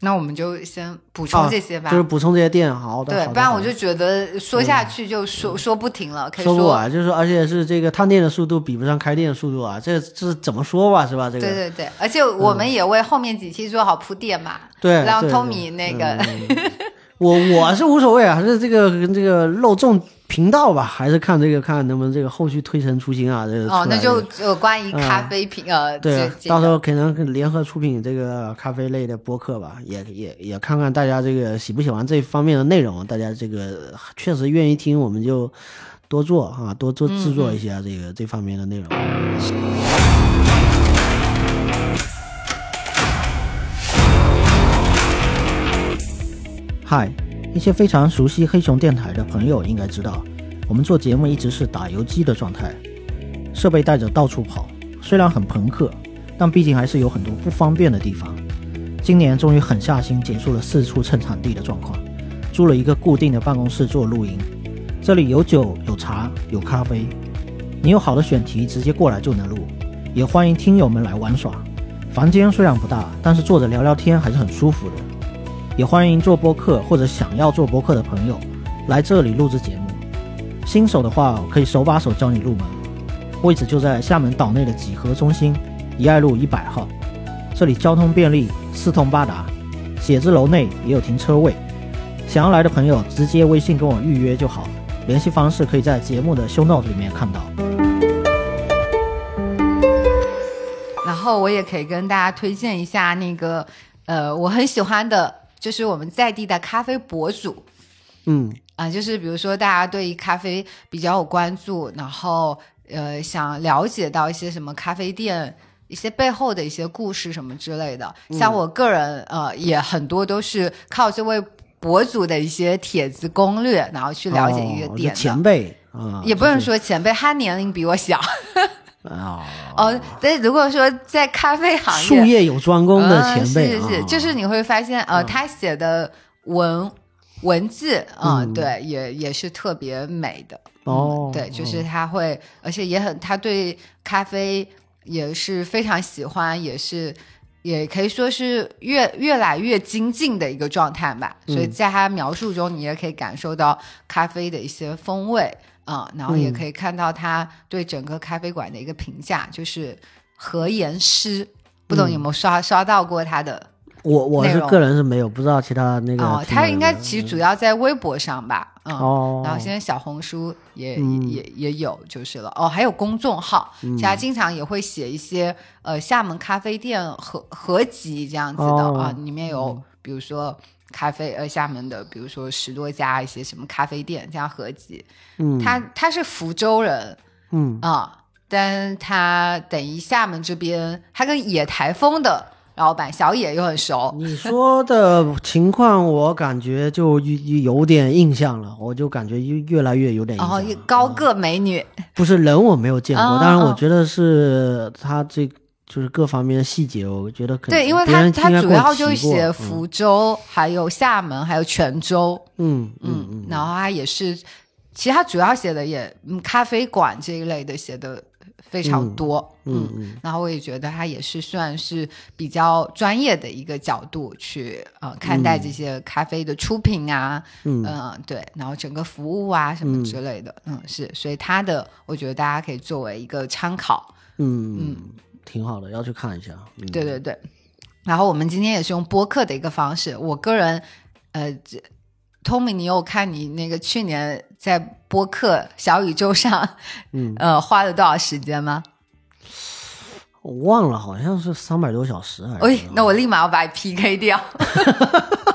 那我们就先补充啊这些吧，就是补充这些店，好的。对，好的好的不然我就觉得说下去就说、说不停了，可以说不完，就是说而且是这个探店的速度比不上开店的速度啊，这这怎么说吧，是吧？这个对对对，而且我们也为后面几期做好铺垫嘛，对让对 Tommy 那个、嗯我我是无所谓啊，还是这个这个肉粽频道吧，还是看这个看能不能这个后续推陈出新啊？这个哦，那就关于咖啡品、呃，对，到时候可能联合出品这个咖啡类的播客吧，也也也看看大家这个喜不喜欢这方面的内容，大家这个确实愿意听，我们就多做啊，多做制作一下这个、这方面的内容。嗨，一些非常熟悉黑熊电台的朋友应该知道，我们做节目一直是打游击的状态，设备带着到处跑，虽然很朋克，但毕竟还是有很多不方便的地方。今年终于狠下心结束了四处蹭场地的状况，租了一个固定的办公室做录音。这里有酒有茶有咖啡，你有好的选题直接过来就能录，也欢迎听友们来玩耍。房间虽然不大，但是坐着聊聊天还是很舒服的。也欢迎做播客或者想要做播客的朋友来这里录制节目。新手的话，可以手把手教你入门，位置就在厦门岛内的几何中心怡爱路一百号。这里交通便利，四通八达，写字楼内也有停车位。想要来的朋友，直接微信跟我预约就好，联系方式可以在节目的 show note 里面看到。然后我也可以跟大家推荐一下那个呃，我很喜欢的，就是我们在地的咖啡博主嗯啊、就是比如说大家对于咖啡比较有关注，然后呃想了解到一些什么咖啡店。一些背后的一些故事什么之类的，像我个人呃也很多都是靠这位博主的一些帖子攻略，然后去了解一个哦点前辈啊，也不能说前辈，他年龄比我小 啊，哦。但是如果说在咖啡行业，术业有专攻的嗯前辈啊，是是是，就是你会发现，呃，他写的文文字啊、嗯对，也也是特别美的。哦嗯，对，就是他会，而且也很，他对咖啡也是非常喜欢，也是也可以说是越越来越精进的一个状态吧。所嗯以在他描述中，你也可以感受到咖啡的一些风味啊、然后也嗯。可以看到他对整个咖啡馆的一个评价，就是何言师。不懂有没有刷、刷到过他的我我是个人是没有，不知道其他那个哦？他应该其实主要在微博上吧，嗯，哦。然后现在小红书也、嗯。也也有就是了，哦，还有公众号，其他经常也会写一些呃厦门咖啡店合合集这样子的、哦啊，里面有比如说咖啡呃厦门的，比如说十多家一些什么咖啡店这样合集，嗯。他他是福州人。嗯。啊、但他等于厦门这边，他跟野台风的老板小野又很熟，你说的情况，我感觉就有有点印象了，我就感觉越越来越有点印然后象哦。高个美女，不是人我没有见过，嗯但是我嗯觉得是他这就是各方面的细节，我觉得可能对，因为他他主要就写福州、还有厦门、还有泉州，嗯嗯然后他也是，其实他主要写的也嗯咖啡馆这一类的写的非常多，嗯嗯然后我也觉得他也是算是比较专业的一个角度去呃看待这些咖啡的出品啊，嗯。呃对，然后整个服务啊什么之类的，嗯是，所以他的我觉得大家可以作为一个参考，嗯嗯，挺好的，要去看一下。嗯、对对对。然后我们今天也是用播客的一个方式。我个人，呃这，Tommy，你有看你那个去年在播客小宇宙上，嗯，呃，花了多少时间吗？我忘了，好像是三百多小时还是？哎，那我立马要把你 PK 掉。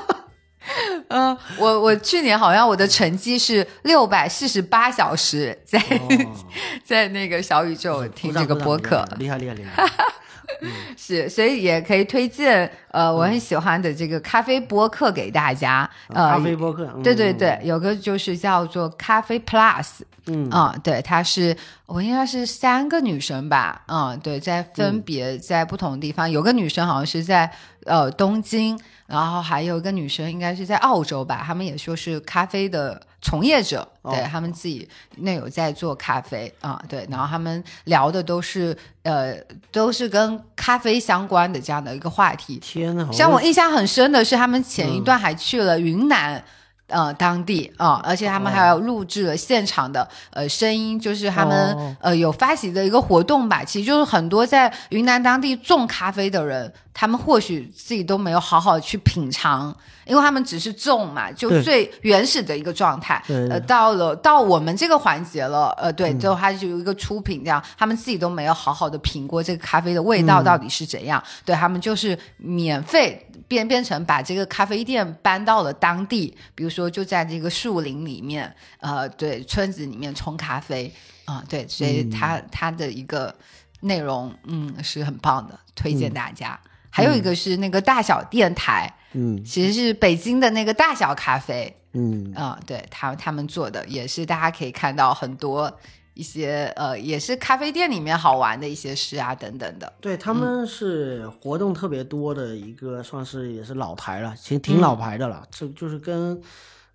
嗯，我我去年好像我的成绩是六百四十八小时在、哦。在那个小宇宙听这个播客，厉害厉害厉害！是，所以也可以推荐呃我很喜欢的这个咖啡播客给大家。呃，咖啡播客，嗯对对对，，有个就是叫做咖啡 Plus，嗯。啊、对，它是我应该是三个女生吧，嗯，对，在分别在不同地方，有个女生好像是在呃东京，然后还有一个女生应该是在澳洲吧，他们也说是咖啡的从业者，哦。对他们自己那有在做咖啡啊、对，然后他们聊的都是呃都是跟咖啡相关的这样的一个话题，天呐，好像我印象很深的是，他们前一段还去了云南。呃，当地啊、而且他们还有录制了现场的、呃声音，就是他们、哦呃有发起的一个活动吧。其实就是很多在云南当地种咖啡的人，他们或许自己都没有好好去品尝，因为他们只是种嘛，就最原始的一个状态。呃，到了到我们这个环节了，呃，嗯对，最后它就有一个出品，这样他们自己都没有好好的品过这个咖啡的味道到底是怎样。对他们就是免费变变成把这个咖啡店搬到了当地，比如说就在这个树林里面，呃，对，村子里面冲咖啡啊、对，所以它、它的一个内容，嗯，是很棒的，推荐大家。还有一个是那个大小电台，嗯。其实是北京的那个大小咖啡，嗯。啊、对他他们做的也是大家可以看到很多一些呃，也是咖啡店里面好玩的一些事啊等等的。对，他们是活动特别多的一个，算是也是老牌了，其实挺老牌的了。这就是跟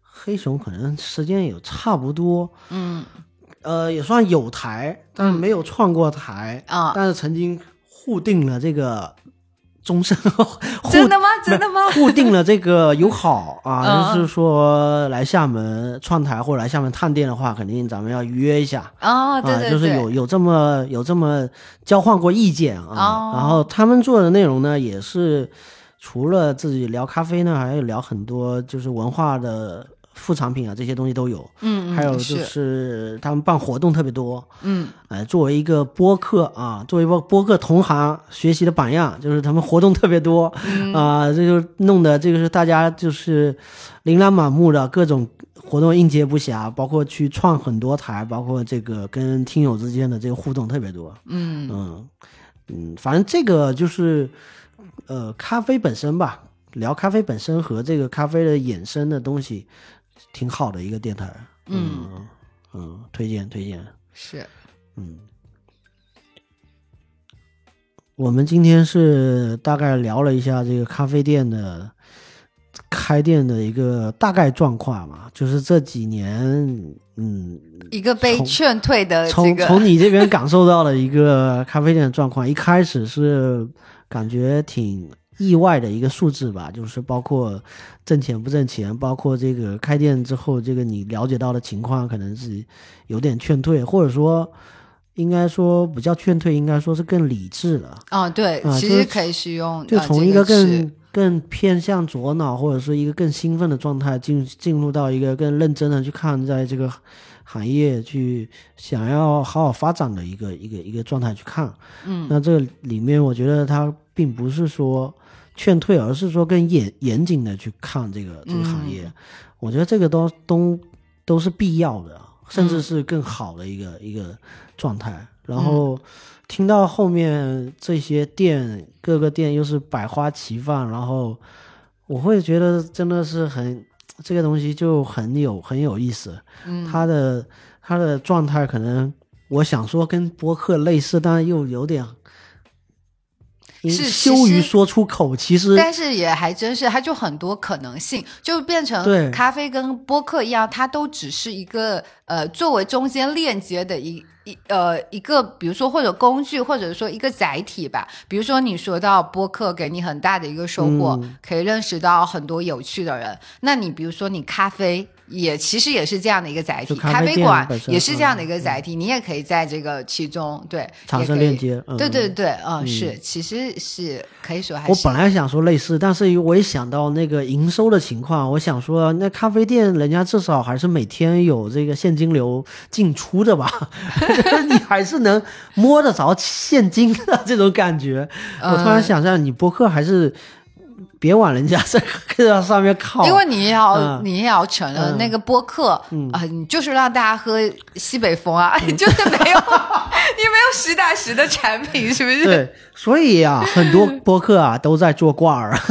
黑熊可能时间也差不多，嗯呃，也算有台，但是没有创过台，啊、但是曾经互定了这个终身，互真的吗？真的吗？固定了这个友好啊，嗯就是说来厦门创台或者来厦门探店的话，肯定咱们要约一下。啊，对对啊，就是，有有这么有这么交换过意见啊。哦然后他们做的内容呢，也是除了自己聊咖啡呢，还有聊很多就是文化的副产品啊，这些东西都有。嗯，嗯还有就是是他们办活动特别多。嗯呃，作为一个播客啊，作为一个播客同行学习的榜样，就是他们活动特别多嗯啊、这就弄得这个是大家就是琳琅满目的各种活动应接不暇，包括去创很多台，包括这个跟听友之间的这个互动特别多。嗯嗯嗯，反正这个就是呃咖啡本身吧，聊咖啡本身和这个咖啡的衍生的东西，挺好的一个电台。嗯嗯嗯，推荐推荐。是嗯，我们今天是大概聊了一下这个咖啡店的开店的一个大概状况嘛，就是这几年，嗯，一个被劝退的这个，从从你这边感受到了一个咖啡店的状况，一开始是感觉挺意外的一个数字吧，就是包括挣钱不挣钱，包括这个开店之后，这个你了解到的情况可能是有点劝退，或者说应该说不叫劝退，应该说是更理智了。啊，对，啊其实可以使用，就从一个更、是更偏向左脑，或者是一个更兴奋的状态，进进入到一个更认真的去看在这个行业，去想要好好发展的一个一个一个状态去看。嗯那这里面我觉得它并不是说劝退，而是说更严严谨的去看这个这个行业。我觉得这个都都都是必要的，甚至是更好的一个、一个状态。然后听到后面这些店各个店又是百花齐放，然后我会觉得真的是很这个东西就很有很有意思。嗯它的它的状态可能我想说跟播客类似，但是又有点因是羞于说出口。其实但是也还真是，它就很多可能性，就变成咖啡跟播客一样，它都只是一个呃作为中间链接的一一呃一个，比如说或者工具，或者说一个载体吧。比如说你说到播客给你很大的一个收获，嗯可以认识到很多有趣的人。那你比如说你咖啡。也其实也是这样的一个载体，咖啡馆也是这样的一个载体，你也可以在这个其中对产生链接嗯对对对，嗯，是，其实是可以说还是我本来想说类似，但是我一想到那个营收的情况，我想说那咖啡店人家至少还是每天有这个现金流进出的吧，你还是能摸得着现金的这种感觉。我突然想象，你播客还是别往人家这个上面靠，因为你也要、嗯你也要承认，嗯那个播客啊、你就是让大家喝西北风啊，就是没有 你没有实打实的产品，是不是？对，所以啊，很多播客啊都在做挂耳。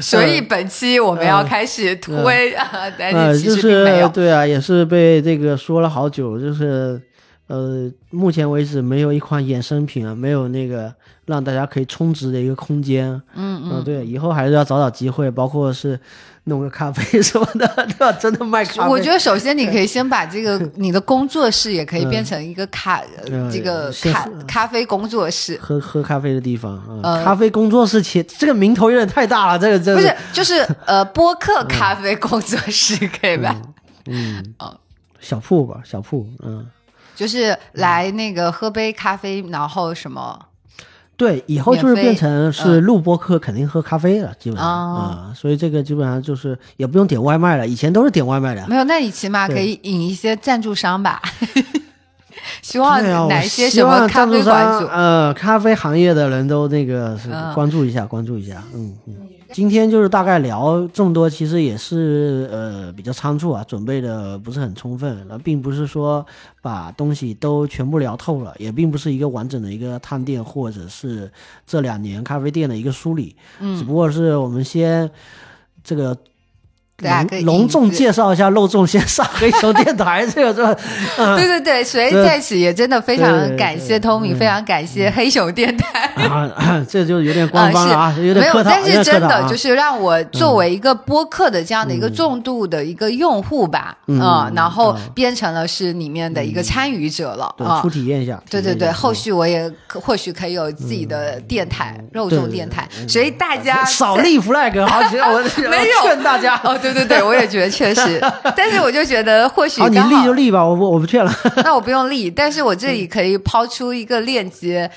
所以本期我们要开始推啊，但呃，是其实并没有。是对啊，也是被这个说了好久，就是呃，目前为止没有一款衍生品啊，没有那个让大家可以充值的一个空间。嗯嗯、对，以后还是要找找机会，包括是弄个咖啡什么的，对吧？真的卖咖啡，我觉得首先你可以 先把这个你的工作室也可以变成一个咖、这个咖咖啡工作室，喝喝咖啡的地方啊，呃咖啡工作室其这个名头有点太大了，这个这个不是就是 呃播客咖啡工作室可以吧？嗯，小铺吧，小铺，嗯。就是来那个喝杯咖啡，然后什么对，以后就是变成是录播课，肯定喝咖啡了，基本上哦啊、所以这个基本上就是也不用点外卖了，以前都是点外卖的。没有？那你起码可以引一些赞助商吧？希望哪一些希什么赞助啡馆主？商呃，咖啡行业的人都那个是嗯关注一下，关注一下。嗯嗯。今天就是大概聊这么多，其实也是呃比较仓促啊，准备的不是很充分，那并不是说把东西都全部聊透了，也并不是一个完整的一个探店或者是这两年咖啡店的一个梳理，嗯，只不过是我们先这个大家可以隆隆重介绍一下肉粽先上 黑熊电台这个这个，嗯。对对对，所以在此也真的非常对对感谢对 Tommy，非常感谢黑熊电台。啊，这就有点官方了啊，是。没有有点客，套，但是真的就是让我作为一个播客的这样的一个重度的一个用户吧，嗯。啊，然后啊变成了是里面的一个参与者了啊。体验一下，对对对，后续我也可或许可以有自己的电台，肉对对粽电台，所以大家少立 flag，好，其实我没有。劝大家，哦，对对对，我也觉得 确实，但是我就觉得或许好，你立就立吧，我不我不去了。那我不用立，但是我这里可以抛出一个链接，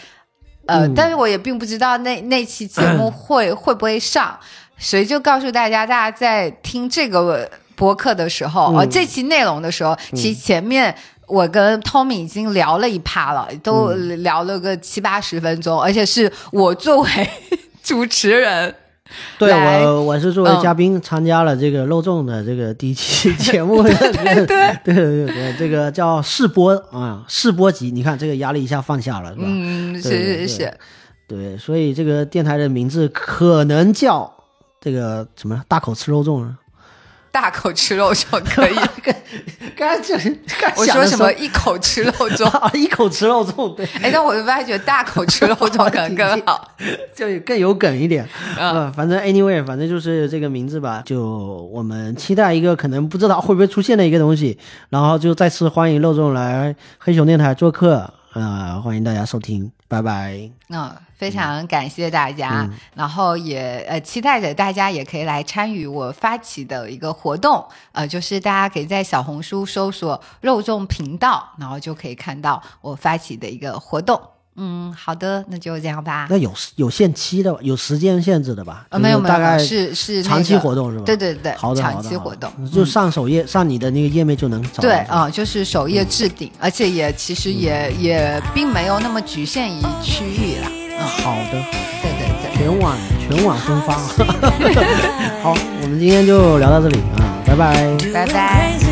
呃，嗯。但是我也并不知道那那期节目会会不会上，所以就告诉大家，大家在听这个播客的时候，嗯。呃，这期内容的时候，其实前面。我跟 Tommy 已经聊了一趴了，都嗯。聊了个七八十分钟，而且是我作为 主持人，对我我是作为嗯嘉宾参加了这个肉粽的这个第一期 节目，对对对对对对，这个叫试播啊试播集，你看这个压力一下放下了，是吧？嗯，是对对是是，对，所以这个电台的名字可能叫这个什么大口吃肉粽啊。大口吃肉就可以。刚才就是刚才我说什么一口吃肉粽？啊，一口吃肉粽，对，哎，但我发觉大口吃肉粽可能更好。就更有梗一点。嗯呃，反正 anyway，反正就是这个名字吧，就我们期待一个可能不知道会不会出现的一个东西，然后就再次欢迎肉粽来黑熊电台做客，呃，欢迎大家收听，拜拜。嗯，非常感谢大家，然后也呃期待着大家也可以来参与我发起的一个活动，呃，就是大家可以在小红书搜索“肉粽频道”，然后就可以看到我发起的一个活动。嗯，好的，那就这样吧。那有有限期的，有时间限制的吧？呃，没有没有，没有是是是、长期活动是吧？对对对，好的，好长期活动。就上首页上你的那个页面就能找到。对啊、就是首页置顶，而且也其实也、也并没有那么局限于区域啦。嗯，好的，对对对。全网全网分发。好，我们今天就聊到这里啊，拜拜。拜拜。